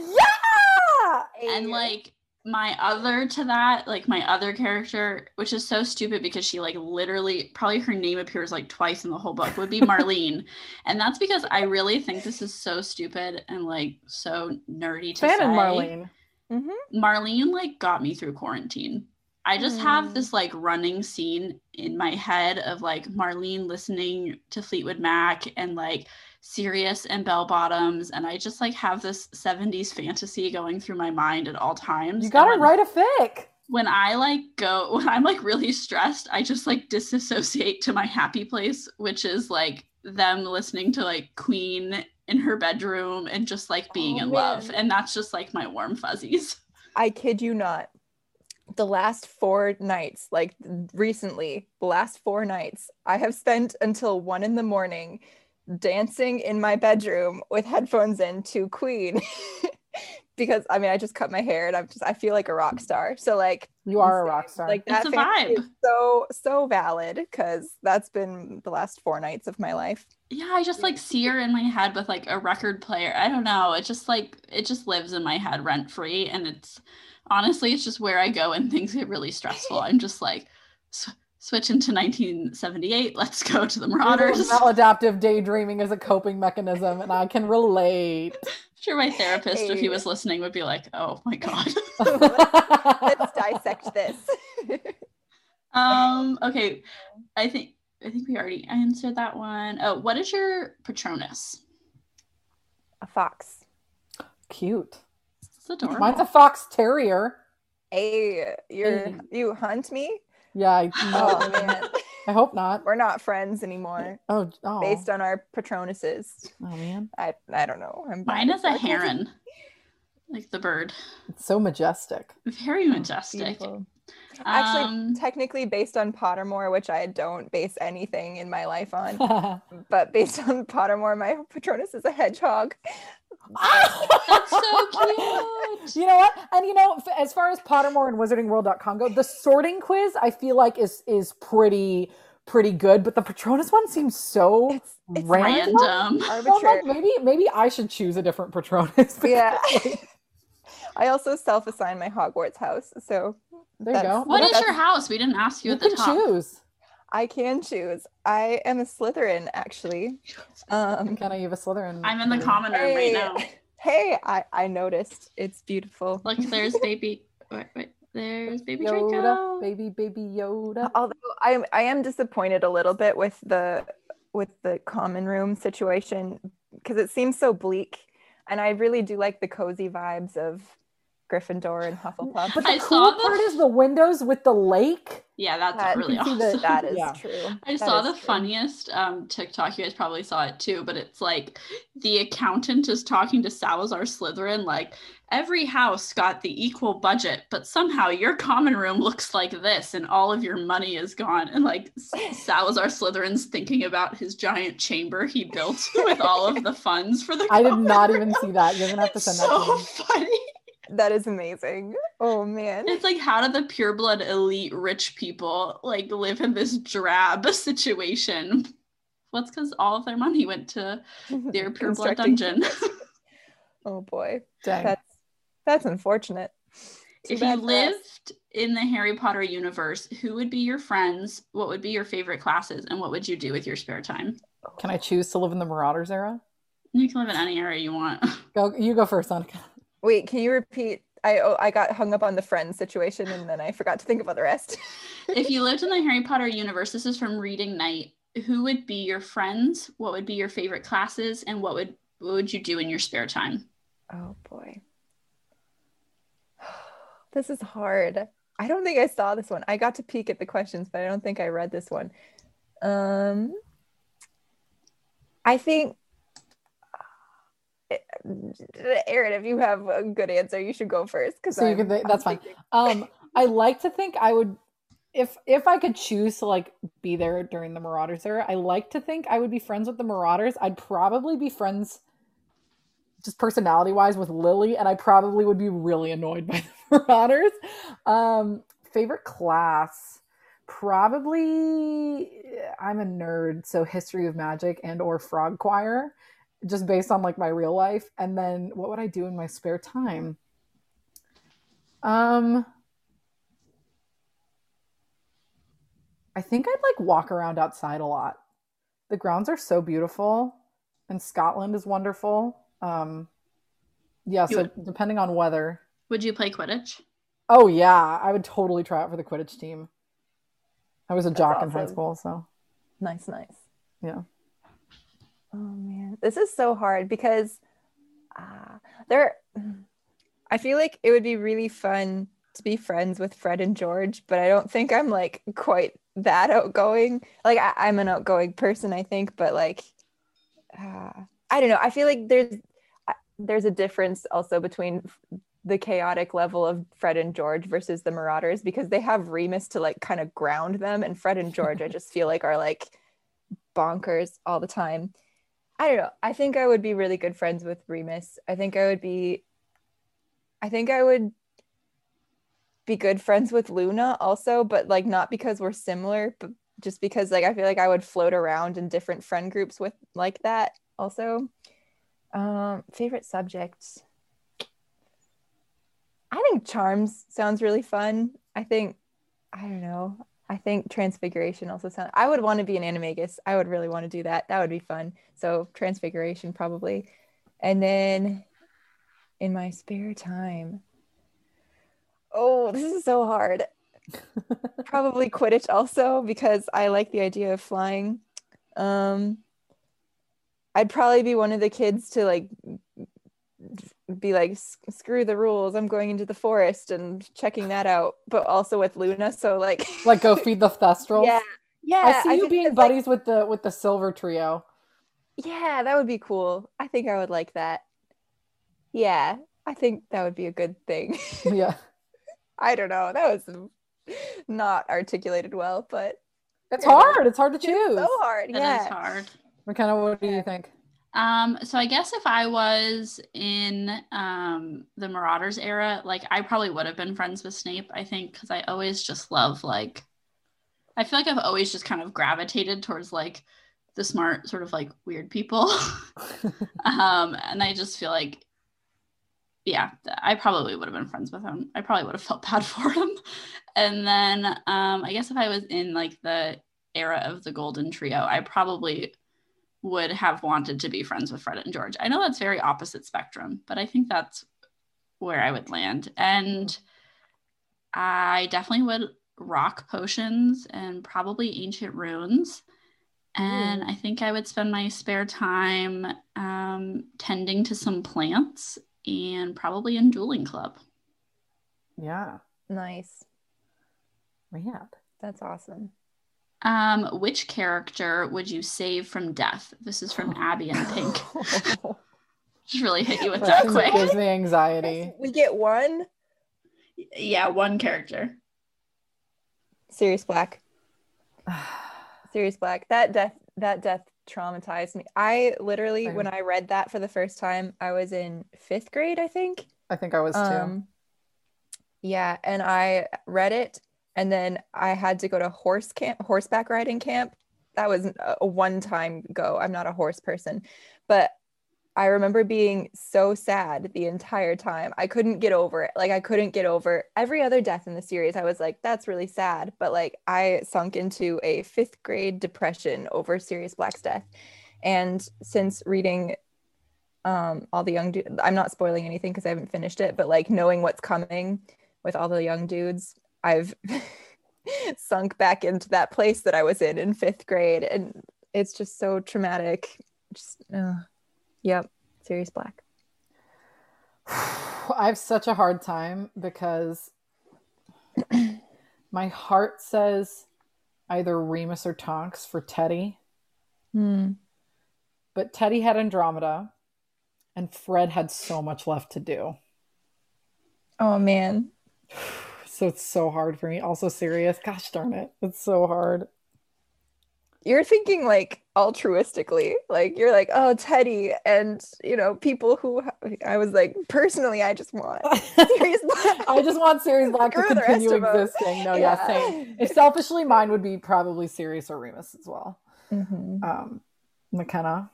yeah! and like my other to that, like my other character, which is so stupid because she like literally probably her name appears like twice in the whole book would be [LAUGHS] Marlene, and that's because I really think this is so stupid and like so nerdy to Fan say. Marlene. Mhm. Marlene like got me through quarantine. I just have Mm. this like running scene in my head of like Marlene listening to Fleetwood Mac and like Sirius and Bell Bottoms, and I just like have this 70s fantasy going through my mind at all times. You gotta when- write a fic. when I like go [LAUGHS] when I'm like really stressed, I just like disassociate to my happy place, which is like them listening to like Queen in her bedroom and just like being Oh, in love. And that's just like my warm fuzzies. [LAUGHS] I kid you not. The last four nights, like recently, the last four nights, I have spent until one in the morning dancing in my bedroom with headphones in to Queen. [LAUGHS] because I mean, I just cut my hair and I'm just, I feel like a rock star. So, like, You are a rock star. like It's that a vibe. so, so valid because that's been the last four nights of my life. Yeah, I just like see her in my head with like a record player. I don't know. It just like it just lives in my head rent free. And it's honestly, it's just where I go when things get really stressful. I'm just like sw- switch into 1978. Let's go to the Marauders. Maladaptive daydreaming is a coping mechanism, and I can relate. [LAUGHS] sure my therapist if he was listening would be like oh my god [LAUGHS] Let's dissect this. [LAUGHS] um okay i think i think we already answered that one. Oh, what is your patronus a fox. Cute. it's adorable Mine's a fox terrier. Hey, you're Hey. you hunt me? Yeah, I, [LAUGHS] Oh man, I hope not. we're not friends anymore. Oh, oh, Based on our patronuses, oh man, I I don't know. I'm mine is a heron like the bird it's so majestic. very majestic Beautiful. Actually, Um, technically based on Pottermore, which I don't base anything in my life on, [LAUGHS] but based on Pottermore, my patronus is a hedgehog. That's so [LAUGHS] cute You know what? And you know, f- as far as Pottermore and WizardingWorld.com go, the sorting quiz I feel like is is pretty pretty good, but the Patronus one seems so It's it's random. random [LAUGHS] So arbitrary. like, maybe maybe I should choose a different Patronus. [LAUGHS] Yeah. because- I also self-assign my Hogwarts house, so There you go. what is that's- your house we didn't ask you, you at the can top choose. I can choose. I am a Slytherin, actually. Um, Can I give a Slytherin? i'm in the common room right now [LAUGHS] Hey, I, I noticed. It's beautiful. look there's baby wait, wait, there's baby Yoda, draco baby, baby Yoda. Although I am I am disappointed a little bit with the with the common room situation because it seems so bleak, and I really do like the cozy vibes of Gryffindor and Hufflepuff. But the I cool saw the- part is the windows with the lake. yeah that's That- really you can see awesome that- that is Yeah. true. I That saw the true. funniest um, TikTok. You guys probably saw it too, but it's like the accountant is talking to Salazar Slytherin, like every house got the equal budget, but somehow your common room looks like this, and all of your money is gone. And like Salazar Slytherin's thinking about his giant chamber he built [LAUGHS] with all of the funds for the. I did not room. even see that. You're gonna have to It's send that to so me. funny. That is amazing. Oh man. It's like how do the pureblood elite rich people like live in this drab [LAUGHS] situation? What's because all of their money went to [LAUGHS] their pureblood Constructing- dungeon. [LAUGHS] Oh boy. Dang. That's that's unfortunate. Too if you for us. lived in the Harry Potter universe, who would be your friends? What would be your favorite classes? And what would you do with your spare time? Can I choose to live in the Marauders era? You can live in any area you want. Go, you go first, Annika. Wait, can you repeat? I oh, I got hung up on the friend situation and then I forgot to think about the rest. [LAUGHS] if you lived in the Harry Potter universe, this is from Reading Night. Who would be your friends? What would be your favorite classes? And what would what would you do in your spare time? Oh boy. [SIGHS] This is hard. I don't think I saw this one. I got to peek at the questions, but I don't think I read this one. Um I think Erin, if you have a good answer, you should go first. Because so you can. Th- that's fine. Um, I like to think I would, if if I could choose to like be there during the Marauders era, I like to think I would be friends with the Marauders. I'd probably be friends, just personality wise, with Lily, and I probably would be really annoyed [LAUGHS] by the Marauders. Um, favorite class, probably. I'm a nerd, so History of Magic and or Frog Choir just based on like my real life and then what would i do in my spare time? Um i think i'd like walk around outside a lot. The grounds are so beautiful and scotland is wonderful. Um yeah so would, depending on weather. Would you play quidditch? Oh yeah i would totally try out for the quidditch team. I was a That's jock awesome. in high school so. Nice nice. Yeah Oh man, this is so hard because uh, there. I feel like it would be really fun to be friends with Fred and George, but I don't think I'm like quite that outgoing. Like I, am an outgoing person, I think, but like uh, I don't know. I feel like there's there's a difference also between the chaotic level of Fred and George versus the Marauders because they have Remus to like kind of ground them, and Fred and George I just feel like are like bonkers all the time. I don't know. I think I would be really good friends with Remus. I think I would be I think I would be good friends with Luna also, but like not because we're similar, but just because like I feel like I would float around in different friend groups with like that also. Um favorite subjects. I think charms sounds really fun. I think I don't know. I think transfiguration also sounds. I would want to be an animagus. I would really want to do that. That would be fun. So transfiguration probably, and then in my spare time. Oh, this is so hard. [LAUGHS] probably Quidditch also because I like the idea of flying. Um, I'd probably be one of the kids to like be like screw the rules i'm going into the forest and checking that out but also with luna so like like go [LAUGHS] feed the thestrals? Yeah. Yeah i see you being buddies like, with the with the silver trio. Yeah that would be cool. I think i would like that. Yeah i think that would be a good thing. [LAUGHS] Yeah. I don't know that was not articulated well but it's hard it's hard to choose it's so hard it yeah. is hard. Mckenna what do you think um, so I guess if I was in um, the Marauders era, like I probably would have been friends with Snape, I think, because I always just love like I feel like I've always just kind of gravitated towards like the smart, sort of like weird people. [LAUGHS] [LAUGHS] um, and I just feel like yeah, I probably would have been friends with him. I probably would have felt [LAUGHS] bad for him. And then um, I guess if I was in like the era of the Golden Trio, I probably would have wanted to be friends with Fred and George. I know that's very opposite spectrum, but I think that's where I would land. And I definitely would rock potions and probably ancient runes. And I think I would spend my spare time um, tending to some plants and probably in dueling club. Yeah. Nice. Rad. That's awesome. Um, which character would you save from death? This is from Abby and Pink. [LAUGHS] Just really hit you with that quick. Gives me anxiety. We get one. Yeah, one character. Sirius Black. [SIGHS] Sirius Black. That death. That death traumatized me. I literally, Same. when I read that for the first time, I was in fifth grade, I think. I think I was too. Um, yeah, and I read it, and then I had to go to horse camp, horseback riding camp. That was a- one-time go. I'm not a horse person, but I remember being so sad the entire time. I couldn't get over it. Like I couldn't get over every other death in the series. I was like, that's really sad. But like I sunk into a fifth grade depression over Sirius Black's death. And since reading um all the young I'm not spoiling anything because I haven't finished it, but like knowing what's coming with all the young dudes, I've [LAUGHS] sunk back into that place that I was in in fifth grade. And it's just so traumatic. Just uh, Yep, Sirius Black. [SIGHS] I have such a hard time because [CLEARS THROAT] my heart says either Remus or Tonks for Teddy. Hmm. but Teddy had Andromeda, and Fred had so much left to do. Oh man. [SIGHS] [SIGHS] So it's so hard for me. Also, Sirius. Gosh darn it. It's so hard. You're thinking like altruistically. Like you're like, oh, Teddy, and you know, people who I was like, personally, I just want [LAUGHS] Sirius Black. [LAUGHS] I just want Sirius Black to Screw the rest continue of 'em. existing. No, yeah, Yeah. same. [LAUGHS] If selfishly, mine would be probably Sirius or Remus as well. Mhm. Um, McKenna,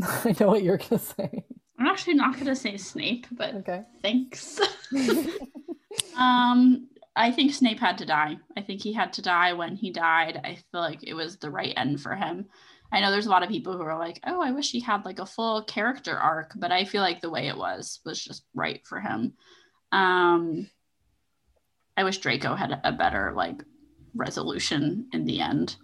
I know what you're gonna say. I'm actually not gonna say Snape, but Okay. thanks. um, I think Snape had to die. I think he had to die when he died. I feel like it was the right end for him. I know there's a lot of people who are like, "Oh, I wish he had like a full character arc," but I feel like the way it was was just right for him. Um, I wish Draco had a better like resolution in the end.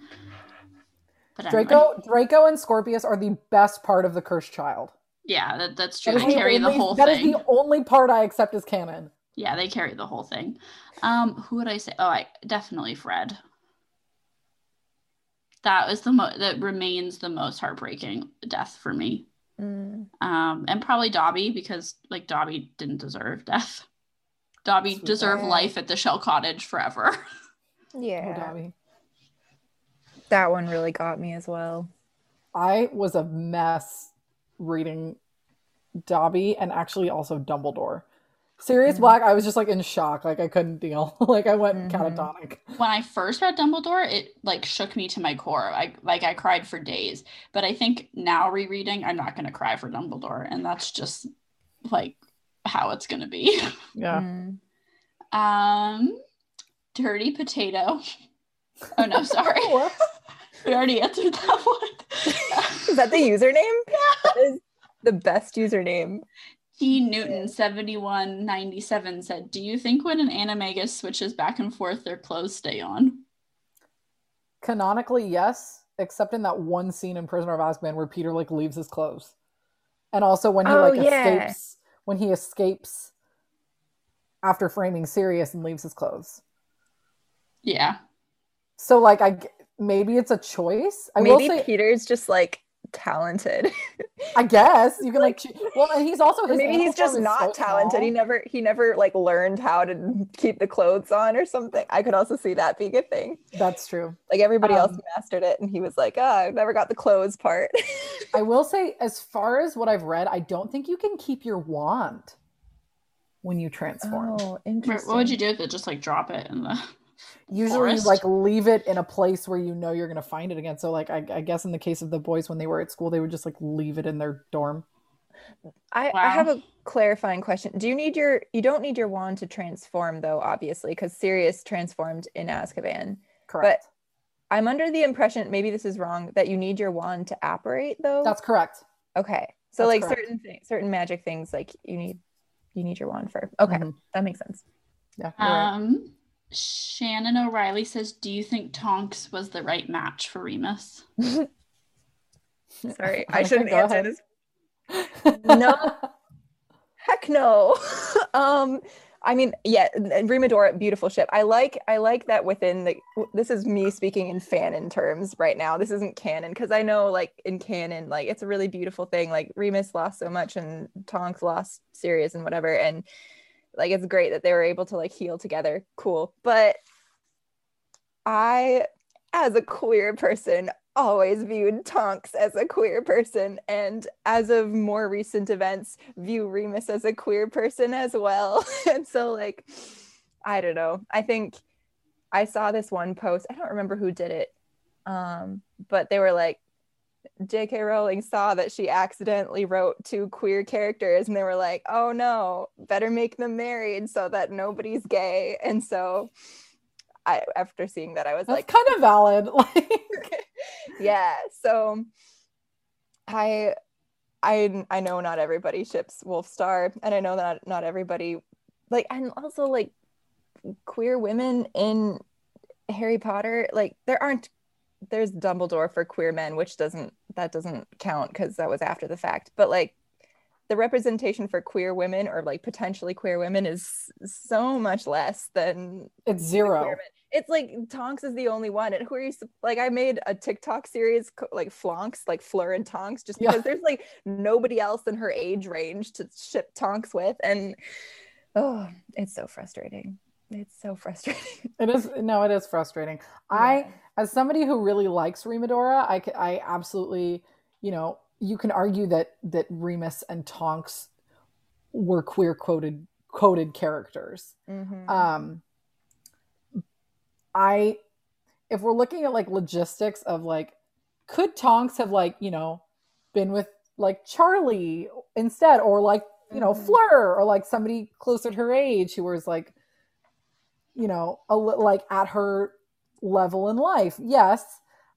But anyway. Draco, Draco, and Scorpius are the best part of the cursed child. yeah, that, that's true. That is They carry the whole that is thing. the only part I accept as canon. Yeah, they carry the whole thing. Um, who would I say? Oh, I definitely Fred. That was the mo that remains the most heartbreaking death for me. Mm. Um, and probably Dobby because like Dobby didn't deserve death. Dobby Sweet deserved guy. life at the Shell Cottage forever. Oh, [LAUGHS] Yeah. Dobby. That one really got me as well. I was a mess reading Dobby and actually also Dumbledore. Mhm. Black, I was just like in shock. Like I couldn't deal. [LAUGHS] like I went Mhm. catatonic. when I first read Dumbledore, it like shook me to my core. I like I cried for days. But I think now rereading, I'm not gonna cry for Dumbledore, and that's just like how it's gonna be. [LAUGHS] Yeah. Mm. Um, dirty potato. Oh no, [LAUGHS] sorry. We already answered that one. Is that the username? That is the best username. T Newton seventy one ninety seven said, "Do you think when an animagus switches back and forth, their clothes stay on?" Canonically, yes, except in that one scene in Prisoner of Azkaban where Peter like leaves his clothes, and also when he Oh, like yeah. escapes when he escapes after framing Sirius and leaves his clothes. Yeah, So like I maybe it's a choice. I will Maybe say Peter's just like talented. I guess you can like, well, and he's also his maybe he's just not so talented. small. He never he never like learned how to keep the clothes on or something. I could also see that being a thing. That's true. Like everybody else Um, mastered it and he was like, "Ah, I've never got the clothes part." [LAUGHS] I will say, as far as what I've read, I don't think you can keep your wand when you transform. oh, interesting. what would you do if it? Just like drop it in the. Usually, forest? you like leave it in a place where you know you're going to find it again. So, like, I, I guess in the case of the boys when they were at school, they would just like leave it in their dorm. I, I have a clarifying question. Do you need your you don't need your wand to transform though, obviously, because Sirius transformed in Azkaban. Correct. but I'm under the impression, maybe this is wrong, that you need your wand to apparate though. That's correct. okay. So that's like correct. certain things, certain magic things, like you need you need your wand for. Okay, Mhm. that makes sense. Yeah. you're right. Shannon O'Reilly says, "Do you think Tonks was the right match for Remus?" [LAUGHS] Sorry, [LAUGHS] I shouldn't go answer ahead. this. [LAUGHS] No. Heck no. um, I mean, yeah, and Remadora, beautiful ship. I like, I like that within the. This is me speaking in fanon terms right now. This isn't canon because I know, like in canon, like it's a really beautiful thing. Like Remus lost so much, and Tonks lost Sirius and whatever, and like it's great that they were able to like heal together. Cool, but I, as a queer person, always viewed Tonks as a queer person, and as of more recent events, view Remus as a queer person as well. [LAUGHS] and so, like, I don't know. I think I saw this one post. I don't remember who did it, um, but they were like, J.K. Rowling saw that she accidentally wrote two queer characters, and they were like, "Oh no, better make them married so that nobody's gay." And so, I after seeing that, I was That's like, kind of oh. valid. [LAUGHS] Like, [LAUGHS] yeah so i i i know not everybody ships Wolf Star and i know that not everybody like and also like queer women in harry potter like there aren't there's dumbledore for queer men which doesn't that doesn't count because that was after the fact but like the representation for queer women or like potentially queer women is so much less than It's zero. It's like Tonks is the only one, and who are you? Like I made a TikTok series like Flonks, like Fleur and Tonks, just Yeah. because there's like nobody else in her age range to ship Tonks with, and oh, it's so frustrating. It's so frustrating. It is no, it is frustrating. I as somebody who really likes Remadora, I, I absolutely, you know, you can argue that that Remus and Tonks were queer coded quoted characters. Mhm. Um I if we're looking at like logistics of like could Tonks have like, you know, been with like Charlie instead or like, you know, Mhm. Fleur or like somebody closer to her age who was like you know, a li- like at her level in life. Yes.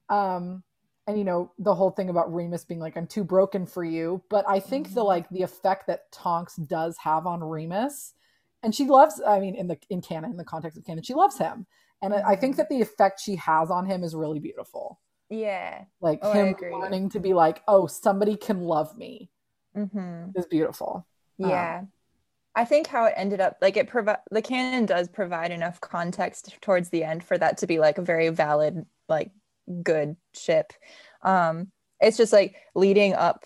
Um and you know, the whole thing about Remus being like I'm too broken for you, but I think the Mhm. like the effect that Tonks does have on Remus and she loves i mean in the in canon in the context of canon she loves him and I- i think Mhm. that the effect she has on him is really beautiful yeah. like Oh, him learning to be like oh somebody can love me Mm-hmm. is beautiful Um, Yeah. I think how it ended up like it provide the canon does provide enough context towards the end for that to be like a very valid like good ship. Um it's just like leading up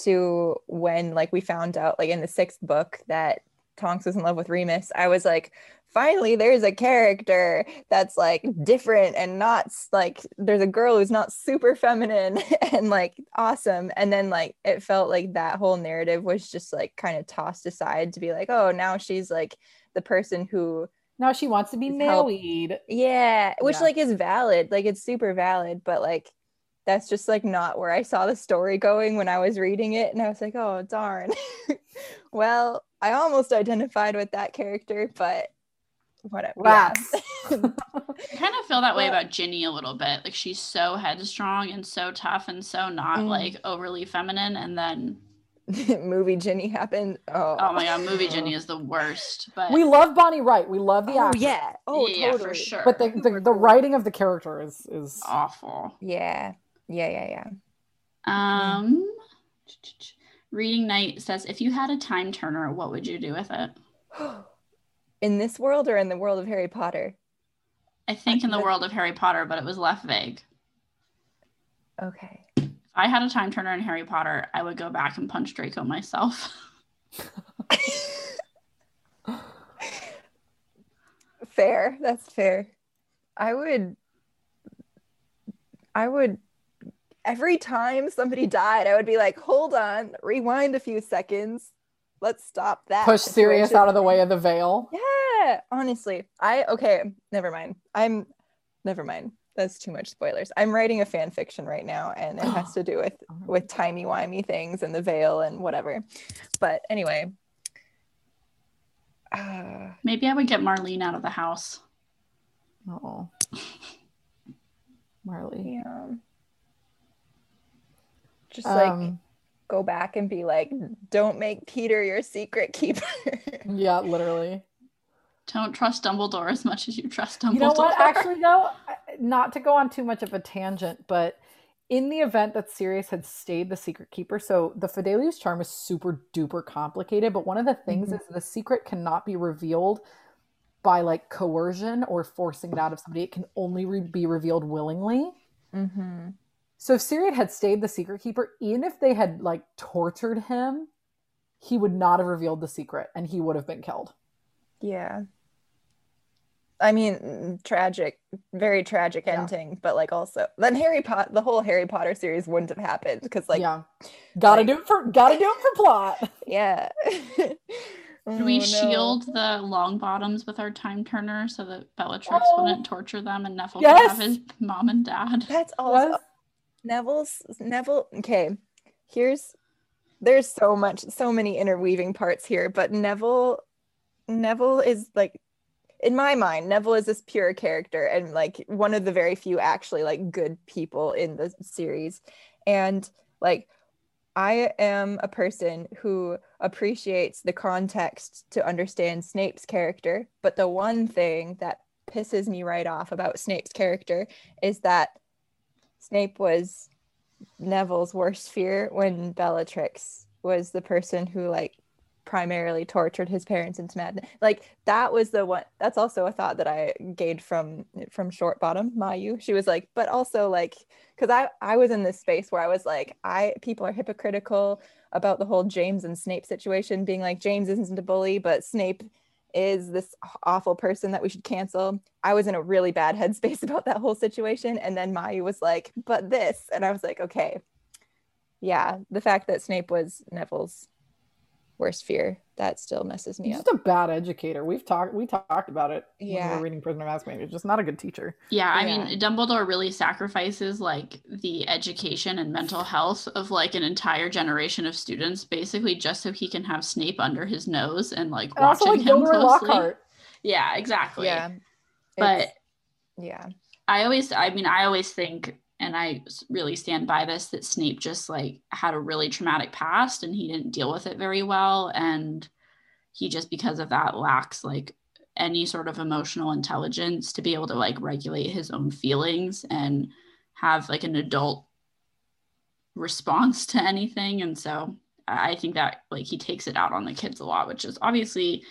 to when like we found out like in the sixth book that Tonks was in love with Remus. I was like finally there's a character that's like different and not like there's a girl who's not super feminine [LAUGHS] and like awesome and then like it felt like that whole narrative was just like kind of tossed aside to be like oh now she's like the person who now she wants to be married yeah which Yeah. like is valid like it's super valid but like that's just like not where I saw the story going when I was reading it and I was like oh darn [LAUGHS] well I almost identified with that character but whatever yeah. rats [LAUGHS] I kind of feel that way about Ginny a little bit. Like she's so headstrong and so tough and so not Mm. like overly feminine. And then, [LAUGHS] movie Ginny happened oh oh my god, movie Ginny is the worst. But we love bonnie wright we love the oh actor yeah oh yeah, totally for sure. but the, the, the writing of the character is is awful. yeah yeah yeah Yeah. Um, reading night says if you had a time turner, what would you do with it? [GASPS] in this world or in the world of Harry Potter I think in the the- world of Harry Potter, but it was left vague. okay If I had a time turner in Harry Potter, I would go back and punch Draco myself. [LAUGHS] fair that's fair i would i would every time somebody died i would be like hold on rewind a few seconds. Let's stop that push sirius out of the way of the veil. Yeah honestly i okay never mind. I'm never mind. That's too much spoilers. I'm writing a fan fiction right now and it has [GASPS] to do with with timey wimey things and the veil and whatever. But anyway. Uh, Maybe I would get Marlene out of the house. oh [LAUGHS] marley Yeah. Just like um go back and be like, don't make Peter your secret keeper. [LAUGHS] yeah literally Don't trust Dumbledore as much as you trust Dumbledore. You know what? Actually, though, not to go on too much of a tangent, but in the event that Sirius had stayed the secret keeper, so the Fidelius charm is super duper complicated. But one of the things Mhm. is the secret cannot be revealed by like coercion or forcing it out of somebody. It can only re- be revealed willingly. mm-hmm. So if Sirius had stayed the secret keeper, even if they had like tortured him, he would not have revealed the secret, and he would have been killed. Yeah. I mean, tragic, very tragic Yeah. ending, but like also then Harry Potter, the whole Harry Potter series wouldn't have happened because like, yeah, gotta like- do it for gotta do it for plot. [LAUGHS] yeah. [LAUGHS] Should we Oh, no. shield the Longbottoms with our time turner so that Bellatrix Oh. wouldn't torture them and Neville Yes. could have his mom and dad? That's also Was Neville's Neville. Okay, here's there's so much, so many interweaving parts here, but Neville, Neville is like, in my mind, Neville is this pure character and like one of the very few actually like good people in the series, and like. I am a person who appreciates the context to understand Snape's character, but the one thing that pisses me right off about Snape's character is that Snape was Neville's worst fear when Bellatrix was the person who like primarily tortured his parents into madness. Like that was the one that's also a thought that I gained from from short bottom Mayu. She was like, but also like because I I was in this space where I was like, I people are hypocritical about the whole James and Snape situation, being like James isn't a bully, but Snape is this awful person that we should cancel. I was in a really bad [LAUGHS] headspace about that whole situation. And then Mayu was like, but this. And I was like, okay. Yeah, the fact that Snape was Neville's worst fear that still messes me He's up. just a bad educator. We've talked we talked about it when we Yeah. were reading Prisoner of Azkaban. He's just not a good teacher. Yeah, I Yeah. mean, Dumbledore really sacrifices like the education and mental health of like an entire generation of students, basically just so he can have Snape under his nose and like And also watching like him Gilderoy closely. Lockhart. Yeah, exactly. yeah. But It's- yeah. I always, I mean, I always think, and I really stand by this, that Snape just like had a really traumatic past and he didn't deal with it very well. And he just, because of that, lacks like any sort of emotional intelligence to be able to like regulate his own feelings and have like an adult response [LAUGHS] to anything. And so I think that like he takes it out on the kids a lot, which is obviously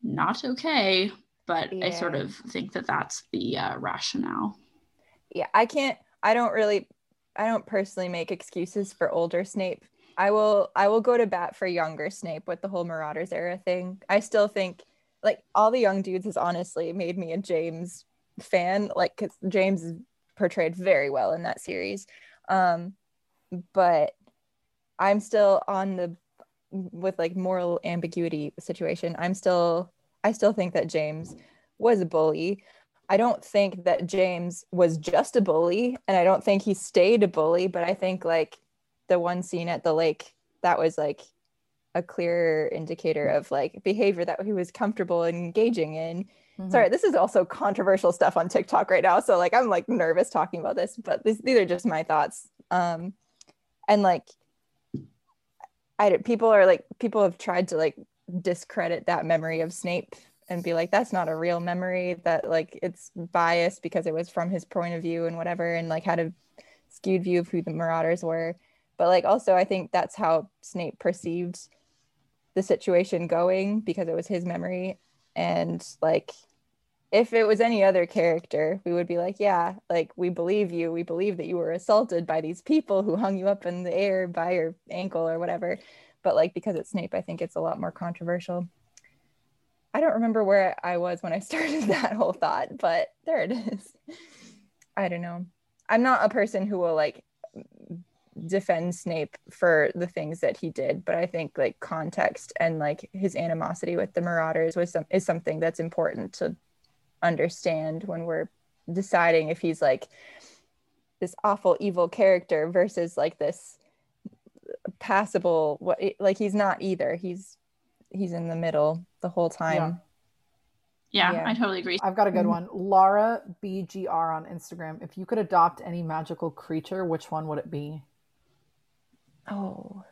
not okay. But I sort of think that that's the uh, rationale. yeah i can't i don't really i don't personally make excuses for older snape. I will i will go to bat for younger snape with the whole marauders era thing. I still think like all the young dudes has honestly made me a james fan like 'cause james is portrayed very well in that series. Um but i'm still on the with like moral ambiguity situation. I'm still i still think that james was a bully I don't think that James was just a bully, and I don't think he stayed a bully, but I think like the one scene at the lake that was like a clear indicator of like behavior that he was comfortable engaging in. Mhm. Sorry, this is also controversial stuff on TikTok right now, so like I'm like nervous talking about this, but this, these are just my thoughts. Um, and like, I people are like people have tried to like discredit that memory of Snape and be like that's not a real memory that like it's biased because it was from his point of view and whatever and like had a skewed view of who the marauders were. But like also i think that's how snape perceived the situation going because it was his memory. And like if it was any other character we would be like yeah like we believe you. We believe that you were assaulted by these people who hung you up in the air by your ankle or whatever. But like because it's snape i think it's a lot more controversial I don't remember where I was when I [LAUGHS] started that whole thought, but there it is. I don't know. I'm not a person who will like defend Snape for the things that he did, but I think like context and like his animosity with the Marauders was some is something that's important to understand when we're deciding if he's like this awful evil character versus like this passable what like he's not either. He's he's in the middle the whole time. Yeah, Yeah. I totally agree. I've got a good Mhm. one. Laura BGR on Instagram. If you could adopt any magical creature, which one would it be? Oh.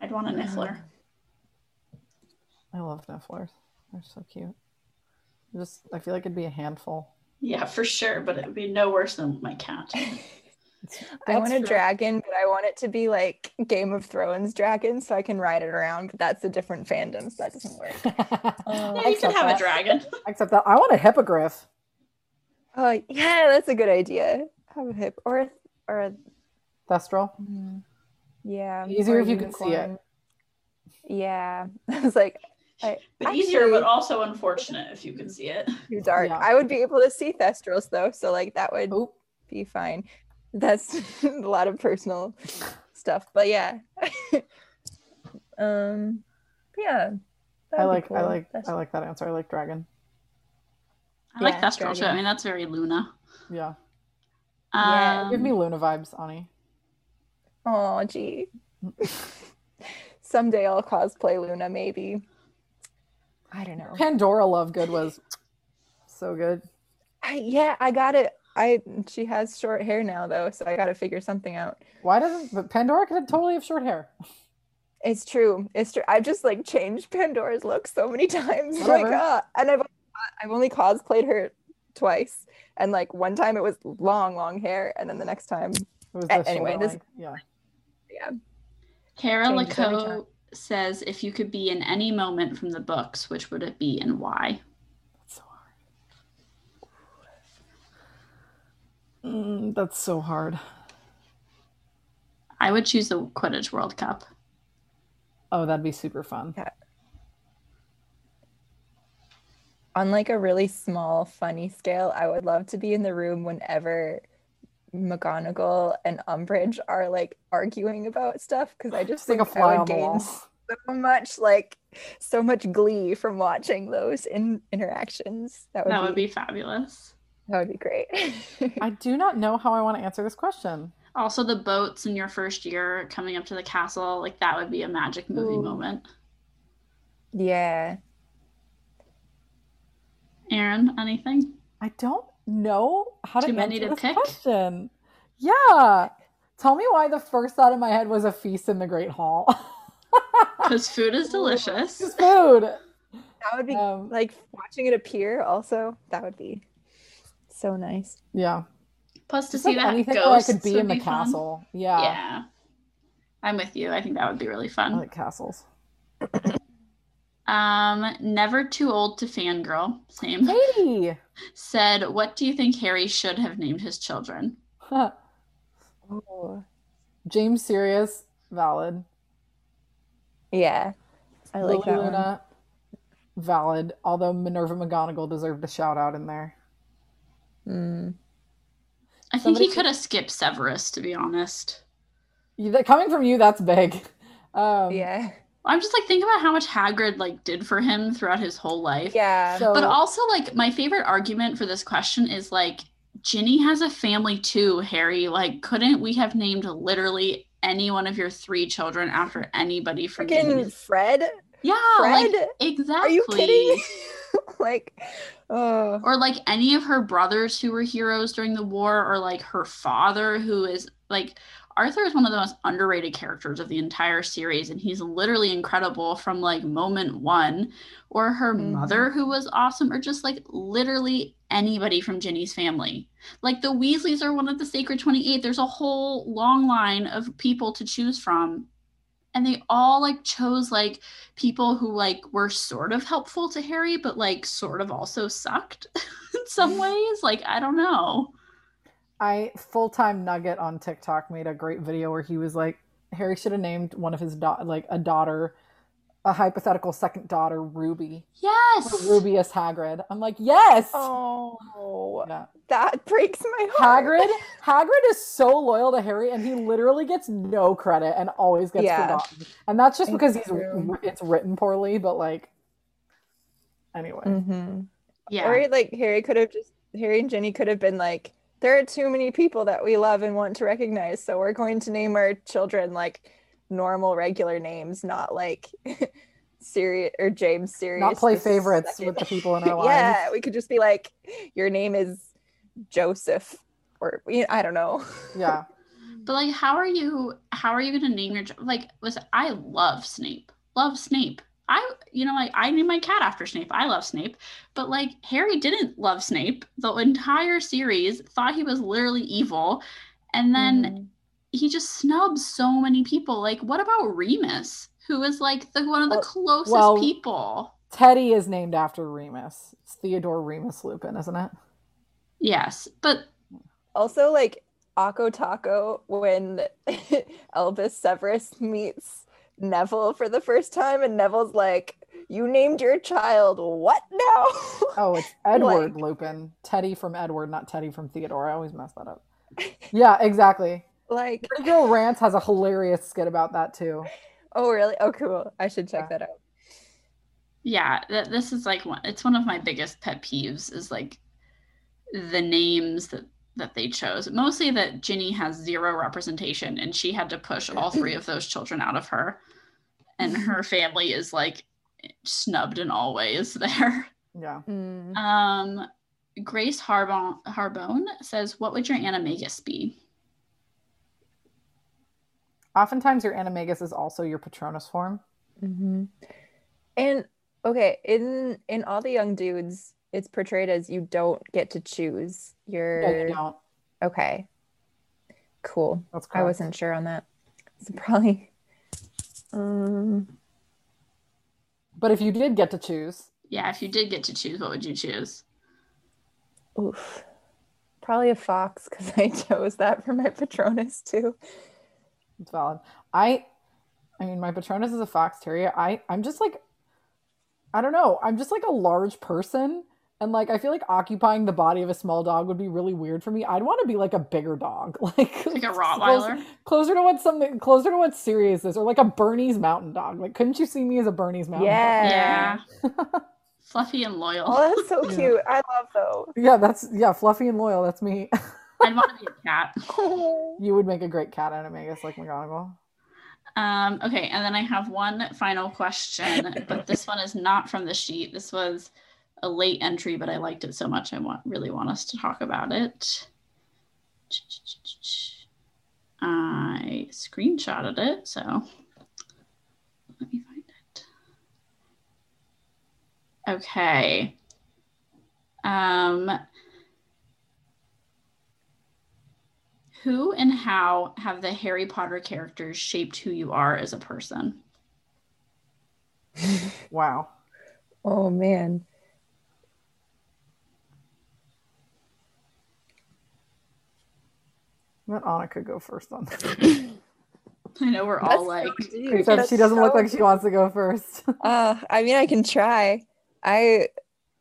I'd want a Niffler. I love Nifflers. They're so cute. Just I feel like it'd be a handful. Yeah, for sure, but it would be no worse than my cat. [LAUGHS] I want a That's dragon, but I want it to be like Game of Thrones dragon so I can ride it around, but that's a different fandom, so that doesn't work. Uh, [LAUGHS] yeah, I you can have that. a dragon. Except that. I want a hippogriff. Oh yeah, that's a good idea. Have a hip or a, or a, Thestral. mm, yeah. Easier if you can see it. Yeah. [LAUGHS] I was like, I, But easier, but also unfortunate if you could see it. too dark. Yeah. I would be able to see Thestrals though, so like that would Oop. be fine. That's [LAUGHS] a lot of personal stuff, but yeah. [LAUGHS] um, yeah. I that'd be like I like That's- I like that answer. I like dragon. I like Yeah, Thestral too. I mean, that's very Luna. Yeah. Yeah, Um, Give me Luna vibes, Ani. Oh, gee. [LAUGHS] Someday I'll cosplay Luna, maybe. I don't know. Pandora Lovegood was so good. I, yeah, I got it. I she has short hair now though, so I got to figure something out. Why doesn't but Pandora could totally have short hair? It's true. It's true. I've just like changed Pandora's look so many [LAUGHS] times. Like, Whatever. uh, and I've I've only cosplayed her twice, and like one time it was long, long hair, and then the next time It was A- anyway, shoulder this- length. yeah. Yeah. Kara Changes every Laco time. says, if you could be in any moment from the books, which would it be and why? That's so hard. Mm, that's so hard. I would choose the Quidditch World Cup. Oh, that'd be super fun. On like a really small, funny scale, I would love to be in the room whenever McGonagall and Umbridge are like arguing about stuff because I just Just like a think I would on the wall. gain so much like so much glee from watching those in interactions. That would, That be, would be fabulous. That would be great. [LAUGHS] I do not know how I want to answer this question. Also, the boats in your first year coming up to the castle, like that would be a magic movie Ooh. moment. yeah. Erin, anything? I don't know how to many answer to this pick? question. Yeah. Tell me why the first thought in my head was a feast in the Great Hall. [LAUGHS] Because food is delicious. Just food. That would be Um, like watching it appear also. That would be so nice. yeah. Plus, to Just see like that anything ghosts where I could be in the be fun. castle. Yeah. Yeah. I'm with you. I think that would be really I fun. like castles. [CLEARS THROAT] Um, never too old to fangirl. Same. Katie. [LAUGHS] Said, what do you think Harry should have named his children? [LAUGHS] Huh. Oh. James Sirius, valid. Yeah. I like Lily that one. Valid. Although Minerva McGonagall deserved a shout out in there. Mm. I think Somebody he could have skipped Severus, to be honest. You- Coming from you, that's big. Um, Yeah. I'm just like think about how much Hagrid like did for him throughout his whole life. Yeah. So, But also, like, my favorite argument for this question is like, Ginny has a family too, Harry. Like, couldn't we have named literally any one of your three children after anybody from freaking Fred. Yeah, Fred. like exactly. Are you kidding? [LAUGHS] [LAUGHS] like, oh. Or like any of her brothers who were heroes during the war, or like her father who is like Arthur is one of the most underrated characters of the entire series, and he's literally incredible from like moment one. Or her Mhm. mother who was awesome, or just like literally anybody from Ginny's family. Like the Weasleys are one of the Sacred 28. There's a whole long line of people to choose from. And they all like chose like people who like were sort of helpful to Harry, but like sort of also sucked [LAUGHS] in some [LAUGHS] ways. Like, I don't know. I full time Nugget on TikTok made a great video where he was like, Harry should have named one of his da- like a daughter, a hypothetical second daughter, Ruby. Yes. Rubeus Hagrid. I'm like, yes. Oh, Yeah. that breaks my heart. Hagrid. Hagrid is so loyal to Harry, and he literally gets no credit and always gets Yeah. forgotten. And that's just It's because he's it's written poorly. But like, anyway, hmm Yeah. Or like Harry could have just Harry and Ginny could have been like, there are too many people that we love and want to recognize, so we're going to name our children like normal, regular names, not like [LAUGHS] Sirius or James Sirius. not play favorites second. with the [LAUGHS] people in our lives. yeah, we could just be like, your name is Joseph, or you know, I don't know. Yeah. [LAUGHS] But like, how are you? How are you going to name your ch- like? Was I love Snape. Love Snape. I, you know, like I named my cat after Snape. I love Snape. But like Harry didn't love Snape. The entire series thought he was literally evil, and then Mhm. He just snubs so many people. Like, what about Remus, who is like the one of the Well- closest well- people? Teddy is named after Remus. It's Theodore Remus Lupin, isn't it? Yes, but Also, like Akko Taco when [LAUGHS] Albus Severus meets Neville for the first time, and Neville's like, "You named your child what now?" [LAUGHS] Oh, it's Edward Like- Lupin. Teddy from Edward, not Teddy from Theodore. I always mess that up. Yeah, exactly. Like, Pretty Girl Rants has a hilarious skit about that too. oh really? Oh, cool. I should check Yeah. that out. yeah, th- this is like one. It's one of my biggest pet peeves. Is like the names that that they chose. Mostly that Ginny has zero representation, and she had to push all three of those children out of her, and [LAUGHS] her family is like snubbed in all ways there. Yeah. Mm. Um, Grace Harbon Harbone says, "What would your animagus be?" Oftentimes, your animagus is also your Patronus form. hmm And okay, in in all the young dudes, it's portrayed as you don't get to choose your. Yeah, you don't. Okay, cool. That's I wasn't sure on that. So probably. Um, But if you did get to choose, Yeah, if you did get to choose, what would you choose? oof. Probably a fox because [LAUGHS] I chose that for my Patronus too. It's valid. I, I mean, my Patronus is a fox terrier. I, I'm just like, I don't know. I'm just like a large person, and like I feel like occupying the body of a small dog would be really weird for me. I'd want to be like a bigger dog, [LAUGHS] like Like a Rottweiler? closer to what something closer to what Sirius is, or like a Bernese Mountain Dog. Like, couldn't you see me as a Bernese Mountain Dog? Yeah. Yeah. [LAUGHS] Fluffy and loyal. Oh, that's so Yeah. cute. I love those. Yeah, that's yeah, fluffy and loyal. That's me. [LAUGHS] I'd want to be a cat. [LAUGHS] you would make a great cat animagus like McGonagall. Um, okay, and then I have one final question, but this one is not from the sheet. This was a late entry, but I liked it so much I want really want us to talk about it. I screenshotted it, so let me find it. Okay. Um who and how have the Harry Potter characters shaped who you are as a person? Wow. Oh man. Let Annika go first on this. [LAUGHS] I know we're all like, Except she doesn't look like she wants to go first. [LAUGHS] Uh, I mean, I can try. I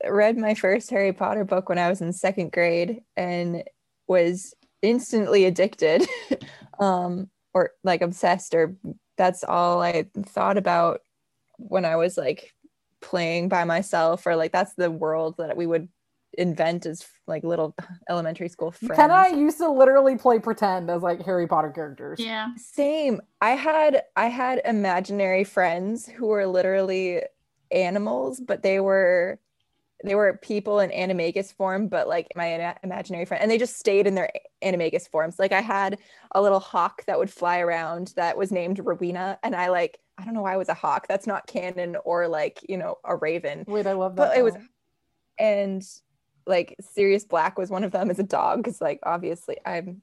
read my first Harry Potter book when I was in second grade and was instantly addicted, [LAUGHS] um, or like obsessed, or that's all I thought about when I was like playing by myself, or like that's the world that we would invent as like little elementary school friends. Ken and I used to literally play pretend as like Harry Potter characters. yeah, Same. I had I had imaginary friends who were literally animals, but they were they were people in animagus form, but like my ima- imaginary friend, and they just stayed in their animagus forms. Like I had a little hawk that would fly around that was named Rowena, and I like I don't know why it was a hawk. That's not canon or like you know a raven, Wait, I love that. but it was and like Sirius Black was one of them as a dog because like obviously I'm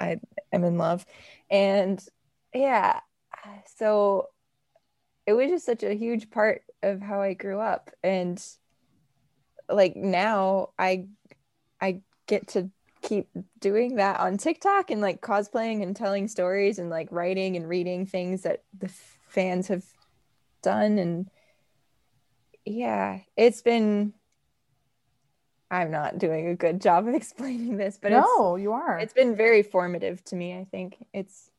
I am in love and yeah so it was just such a huge part of how I grew up and like now I I get to keep doing that on TikTok and like cosplaying and telling stories and like writing and reading things that the fans have done and yeah it's been I'm not doing a good job of [LAUGHS] explaining this but it's no, you are. it's been very formative to me i think it's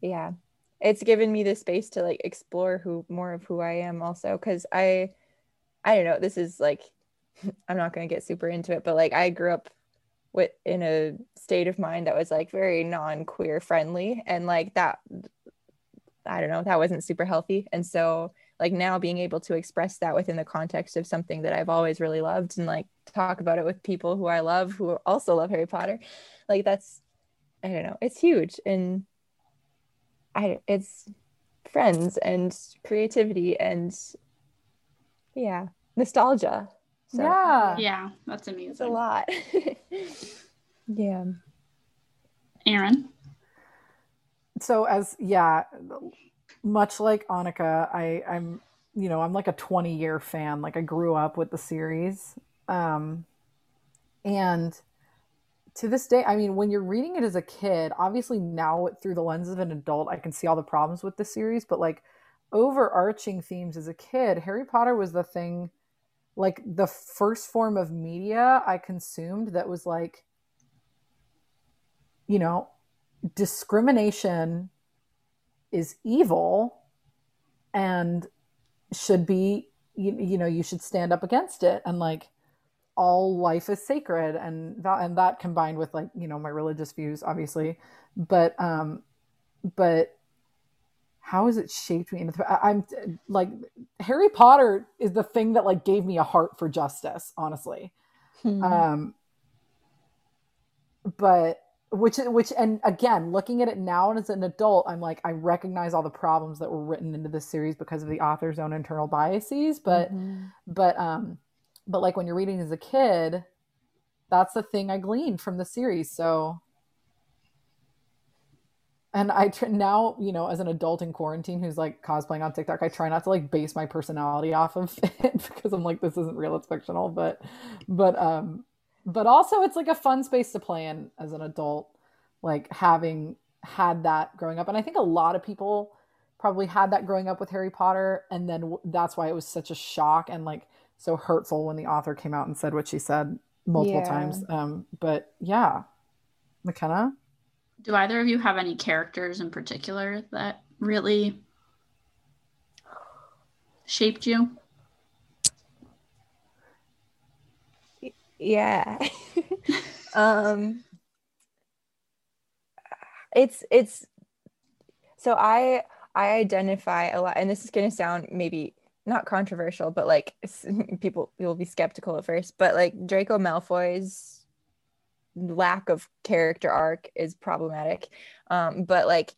yeah it's given me the space to like explore who more of who i am also because i i don't know this is like [LAUGHS] i'm not going to get super into it but like i grew up with in a state of mind that was like very non-queer friendly and like that i don't know that wasn't super healthy. And so like now being able to express that within the context of something that I've always really loved and like talk about it with people who I love who also love Harry Potter like that's I don't know it's huge. And I it's friends and creativity and yeah nostalgia so yeah. yeah, that's it's a lot [LAUGHS] yeah Erin, So as yeah, much like Annika, I I'm you know I'm like a 20 year fan. Like I grew up with the series, um, and to this day, I mean, when you're reading it as a kid, obviously now through the lens of an adult, I can see all the problems with the series. But like overarching themes as a kid, Harry Potter was the thing, like the first form of media I consumed that was like, you know, discrimination is evil and should be you, you know you should stand up against it. And like all life is sacred and that and that combined with like you know my religious views obviously. But um but how has it shaped me I- i'm like harry potter is the thing that like gave me a heart for justice honestly Hmm. um but which which and again looking at it now and as an adult i'm like i recognize all the problems that were written into this series because of the author's own internal biases but Mhm. but um but like when you're reading as a kid that's the thing i gleaned from the series so and I tr- now, you know, as an adult in quarantine who's like cosplaying on TikTok, I try not to like base my personality off of [LAUGHS] it because I'm like, this isn't real, it's fictional. But, but, um, but also it's like a fun space to play in as an adult, like having had that growing up. And I think a lot of people probably had that growing up with Harry Potter. And then w- that's why it was such a shock and like so hurtful when the author came out and said what she said multiple Yeah. times. Um, but yeah, McKenna. Do either of you have any characters in particular that really shaped you? Yeah. [LAUGHS] um it's it's so I I identify a lot and this is going to sound maybe not controversial but like [LAUGHS] people will be skeptical at first but like Draco Malfoy's lack of character arc is problematic. Um but like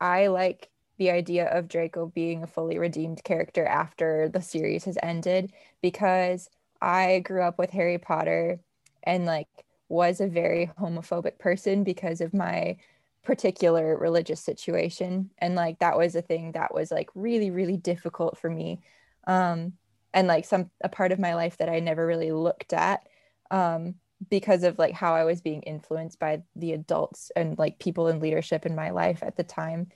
I like the idea of Draco being a fully redeemed character after the series has ended because I grew up with Harry Potter and like was a very homophobic person because of my particular religious situation. And like that was a thing that was like really really difficult for me. Um and like some a part of my life that I never really looked at. Um because of like how I was being influenced by the adults and like people in leadership in my life at the time.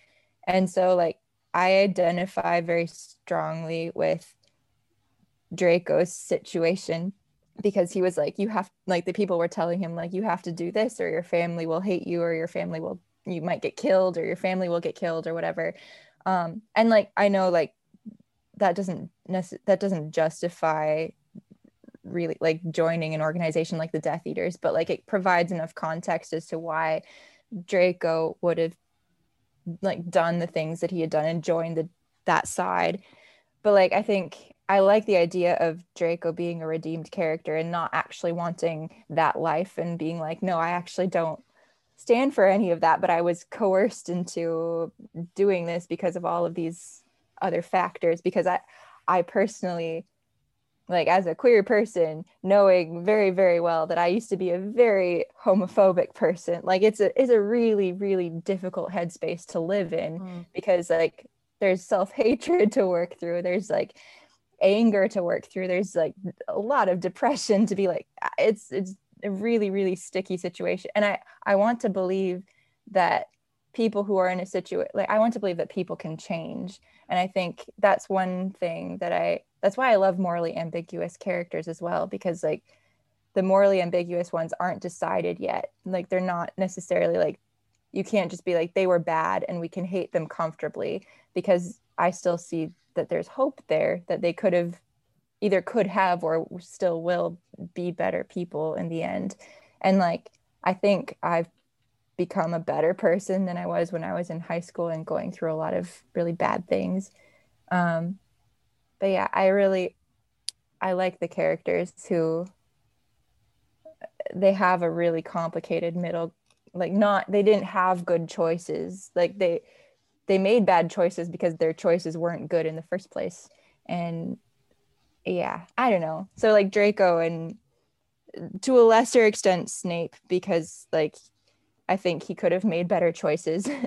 And so like I identify very strongly with Draco's situation because he was like you have like the people were telling him like you have to do this or your family will hate you or your family will you might get killed or your family will get killed or whatever. Um and like I know like that doesn't that doesn't justify really like joining an organization like the Death Eaters but like it provides enough context as to why Draco would have like done the things that he had done and joined the that side. But like i think i like the idea of draco being a redeemed character and not actually wanting that life and being like no i actually don't stand for any of that but i was coerced into doing this because of all of these other factors because i i personally like as a queer person knowing very very well that i used to be a very homophobic person. Like it's a it's a really really difficult headspace to live in mm-hmm. because like there's self-hatred [LAUGHS] to work through. There's like anger to work through. There's like a lot of depression to be like it's it's a really really sticky situation. And i i want to believe that people who are in a situation like i want to believe that people can change. And i think that's one thing that i that's why i love morally ambiguous characters as well because like the morally ambiguous ones aren't decided yet. Like they're not necessarily like you can't just be like they were bad and we can hate them comfortably because i still see that there's hope there that they could have either could have or still will be better people in the end. And like i think i've become a better person than i was when i was in high school and going through a lot of really bad things. Um but yeah i really i like the characters who they have a really complicated middle like not they didn't have good choices. Like they they made bad choices because their choices weren't good in the first place. And yeah i don't know. So like draco and to a lesser extent snape because like i think he could have made better choices. [LAUGHS]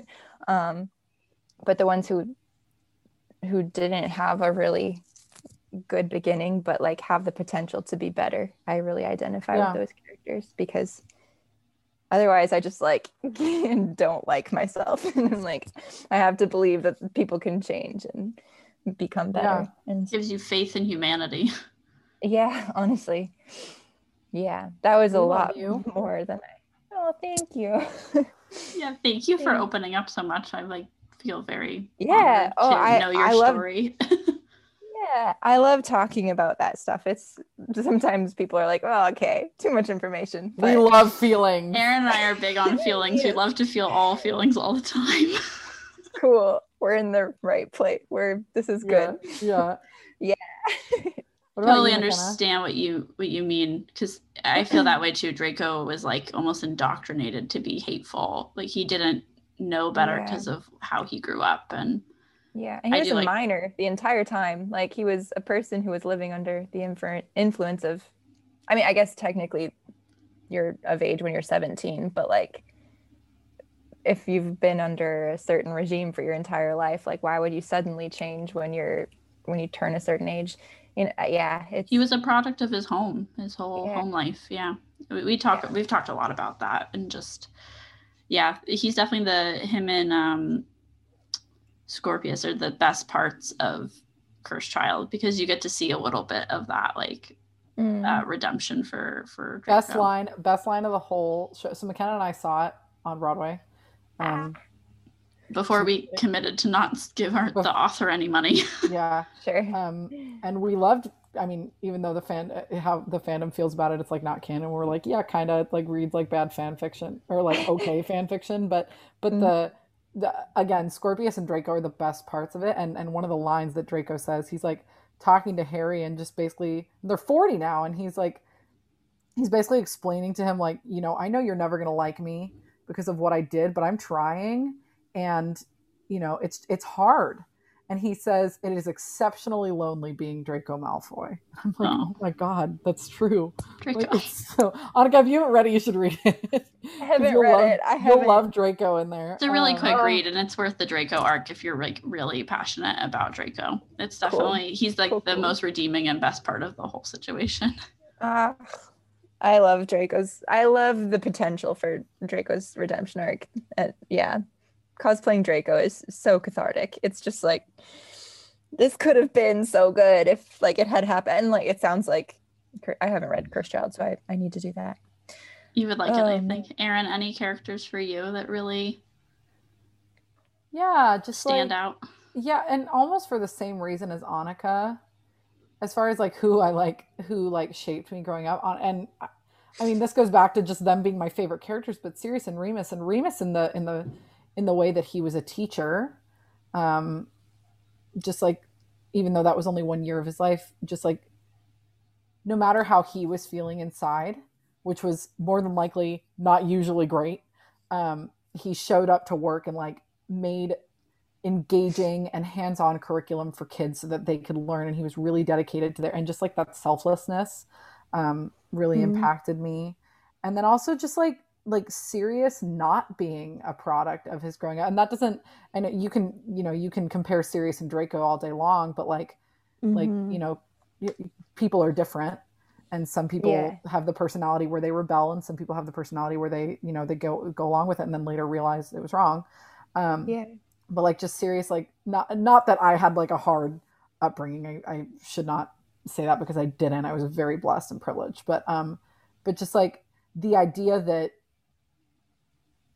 Um but the ones who who didn't have a really good beginning but like have the potential to be better i really identify Yeah. with those characters because otherwise i just like [LAUGHS] don't like myself [LAUGHS] and I'm like i have to believe that people can change and become better and Gives you faith in humanity. yeah honestly yeah that was We a lot you. more than i oh thank you [LAUGHS] Yeah, thank you for Yeah. opening up so much. I like feel very Yeah. Oh, to I- know your I love- story. [LAUGHS] yeah i love talking about that stuff it's sometimes people are like oh okay too much information We love feelings. Erin and I are big on [LAUGHS] feelings. We love to feel all feelings all the time. [LAUGHS] cool we're in the right place we're this is good Yeah. Yeah. What about totally you, McKenna? understand what you what you mean because I feel that way too. Draco was like almost indoctrinated to be hateful. Like he didn't know better Yeah. because of how he grew up and Yeah, and he I was a like- minor the entire time. Like he was a person who was living under the infer- influence of. I mean, I guess technically, you're of age when you're 17, but like, if you've been under a certain regime for your entire life, like why would you suddenly change when you're when you turn a certain age? You know, yeah, it's He was a product of his home, his whole Yeah. home life. Yeah. We, we talk Yeah. we've talked a lot about that and just yeah, he's definitely the him and um Scorpius are the best parts of Cursed Child because you get to see a little bit of that like Mm. uh, redemption for for Best line, best line of the whole show. So McKenna and I saw it on Broadway. Um, before we committed to not give our, the author any money. [LAUGHS] yeah, sure. um, and we loved. I mean, even though the fan uh, how the fandom feels about it, it's like not canon. We're like, yeah, kind of like reads like bad fan fiction or like okay [LAUGHS] fan fiction, but but mm-hmm. the the again, Scorpius and Draco are the best parts of it. And and one of the lines that Draco says, he's like talking to Harry and just basically they're forty now, and he's like he's basically explaining to him like, you know, I know you're never gonna like me because of what I did, but I'm trying, and you know, it's it's hard and he says it is exceptionally lonely being Draco Malfoy. [LAUGHS] I'm like, Oh. oh, my god, that's true. Draco. Like, so, Annika, if you haven't read it, you should read it. [LAUGHS] I 'Cause haven't you'll read love, it. I You'll love Draco in there. It's a really Um, quick Oh. read, and it's worth the Draco arc if you're like really passionate about Draco. It's Cool. definitely he's like Cool, the cool. most redeeming and best part of the whole situation. [LAUGHS] Ah, I love Draco's. I love the potential for Draco's redemption arc. Uh, yeah, cosplaying Draco is so cathartic. It's just like this could have been so good if like it had happened. And like it sounds like I haven't read Cursed Child, so I, I need to do that. You would like it, I Um, think. Erin, any characters for you that really Yeah, just stand like, out? Yeah, and almost for the same reason as Annika, as far as like who I like, who like shaped me growing up on, and I- I mean this goes back to just them being my favorite characters, but Sirius and Remus, and Remus in the in the in the way that he was a teacher, um, just like even though that was only one year of his life, just like no matter how he was feeling inside, which was more than likely not usually great, um, he showed up to work and like made engaging and hands-on curriculum for kids so that they could learn and he was really dedicated to their and just like that selflessness um, really Mhm. impacted me and then also just like like Sirius not being a product of his growing up and that doesn't and you can you know you can compare Sirius and Draco all day long but like like Mhm. you know people are different and some people Yeah. have the personality where they rebel and some people have the personality where they you know they go go along with it and then later realize it was wrong um yeah. but like just Sirius like not not that i had like a hard upbringing i, I should not say that because i didn't i was very blessed and privileged but um but just like the idea that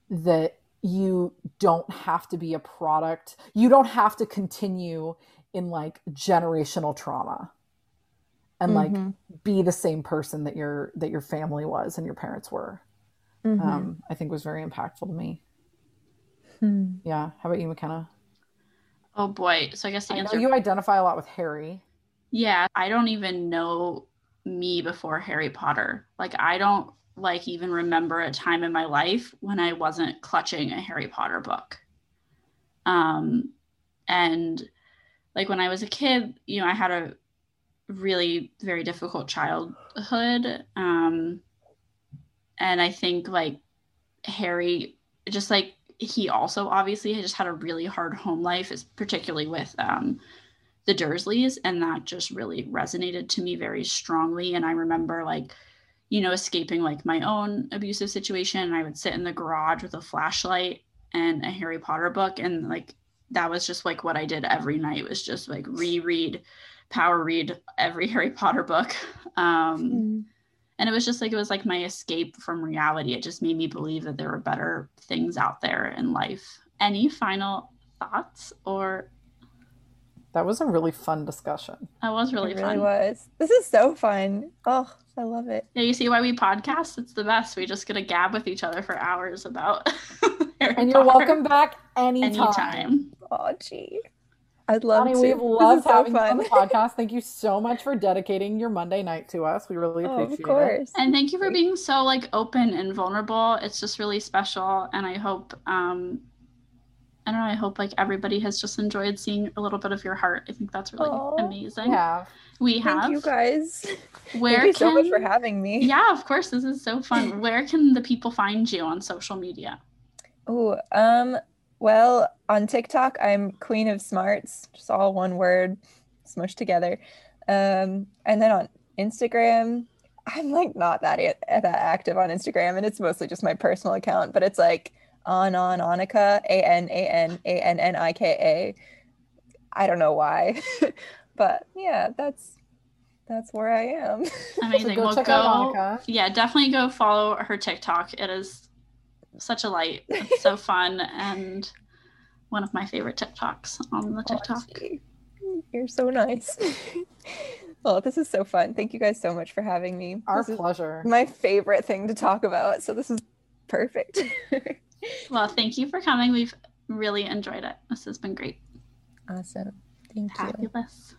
that you don't have to be a product you don't have to continue in like generational trauma and like Mhm. be the same person that your that your family was and your parents were Mhm. um i think was very impactful to me Hmm. yeah how about you mckenna Oh boy. So I guess the I know answer you identify a lot with Harry. Yeah, I don't even know me before Harry Potter. Like I don't like even remember a time in my life when I wasn't clutching a Harry Potter book. Um and like when I was a kid, you know, I had a really very difficult childhood. Um and I think like Harry just like he also obviously just had a really hard home life, particularly with um the Dursleys, and that just really resonated to me very strongly. And I remember like, you know, escaping like my own abusive situation. And I would sit in the garage with a flashlight and a Harry Potter book, and like that was just like what I did every night was just like reread, power read every [LAUGHS] Harry Potter book. Um, Hmm. and it was just like it was like my escape from reality. It just made me believe that there were better things out there in life. Any final thoughts or That was a really fun discussion. that was really it fun. really was. This is so fun. Oh, I love it. Yeah, you see why we podcast? It's the best. We just get to gab with each other for hours about [LAUGHS] Harry And you're Potter welcome back anytime. anytime. Oh, gee. I'd love Bonnie, to. we've loved is so having you on the podcast. Thank you so much for dedicating your Monday night to us. We really Oh, appreciate of course. And thank you for being so like open and vulnerable. It's just really special. And I hope um I don't know, I hope like everybody has just enjoyed seeing a little bit of your heart. I think that's really it. amazing. Yeah. We Thank have you guys. [LAUGHS] where Thank you so much for having me. Yeah, of course. This is so fun. [LAUGHS] Where can the people find you on social media? Oh, um, well, on TikTok, I'm Queen of Smarts, just all one word, smushed together. Um, and then on Instagram, I'm like not that that active on Instagram, and it's mostly just my personal account. But it's like on on Annika, A N A N A N N I K A. I don't know why, [LAUGHS] but yeah, that's that's where I am. [LAUGHS] Amazing. go well, check go. out Annika. Yeah, definitely go follow her TikTok. It is such a light. It's so [LAUGHS] fun and one of my favorite TikToks on the TikTok. Auntie, You're so nice. well, this is so fun. Thank you guys so much for having me. Our This is pleasure. my favorite thing to talk about. So this is perfect. Well, thank you for coming. We've really enjoyed it. This has been great. awesome. Thank you. Fabulous.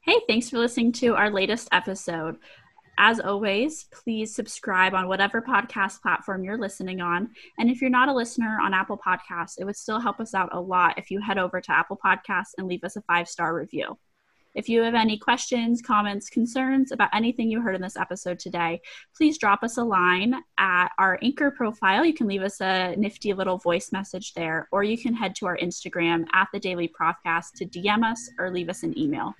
Hey, thanks for listening to our latest episode. As always, please subscribe on whatever podcast platform you're listening on. And if you're not a listener on Apple Podcasts, it would still help us out a lot if you head over to Apple Podcasts and leave us a five star review. If you have any questions, comments, concerns about anything you heard in this episode today, please drop us a line at our Anchor profile. You can leave us a nifty little voice message there, or you can head to our Instagram at the Daily Prophcast to DM us or leave us an email.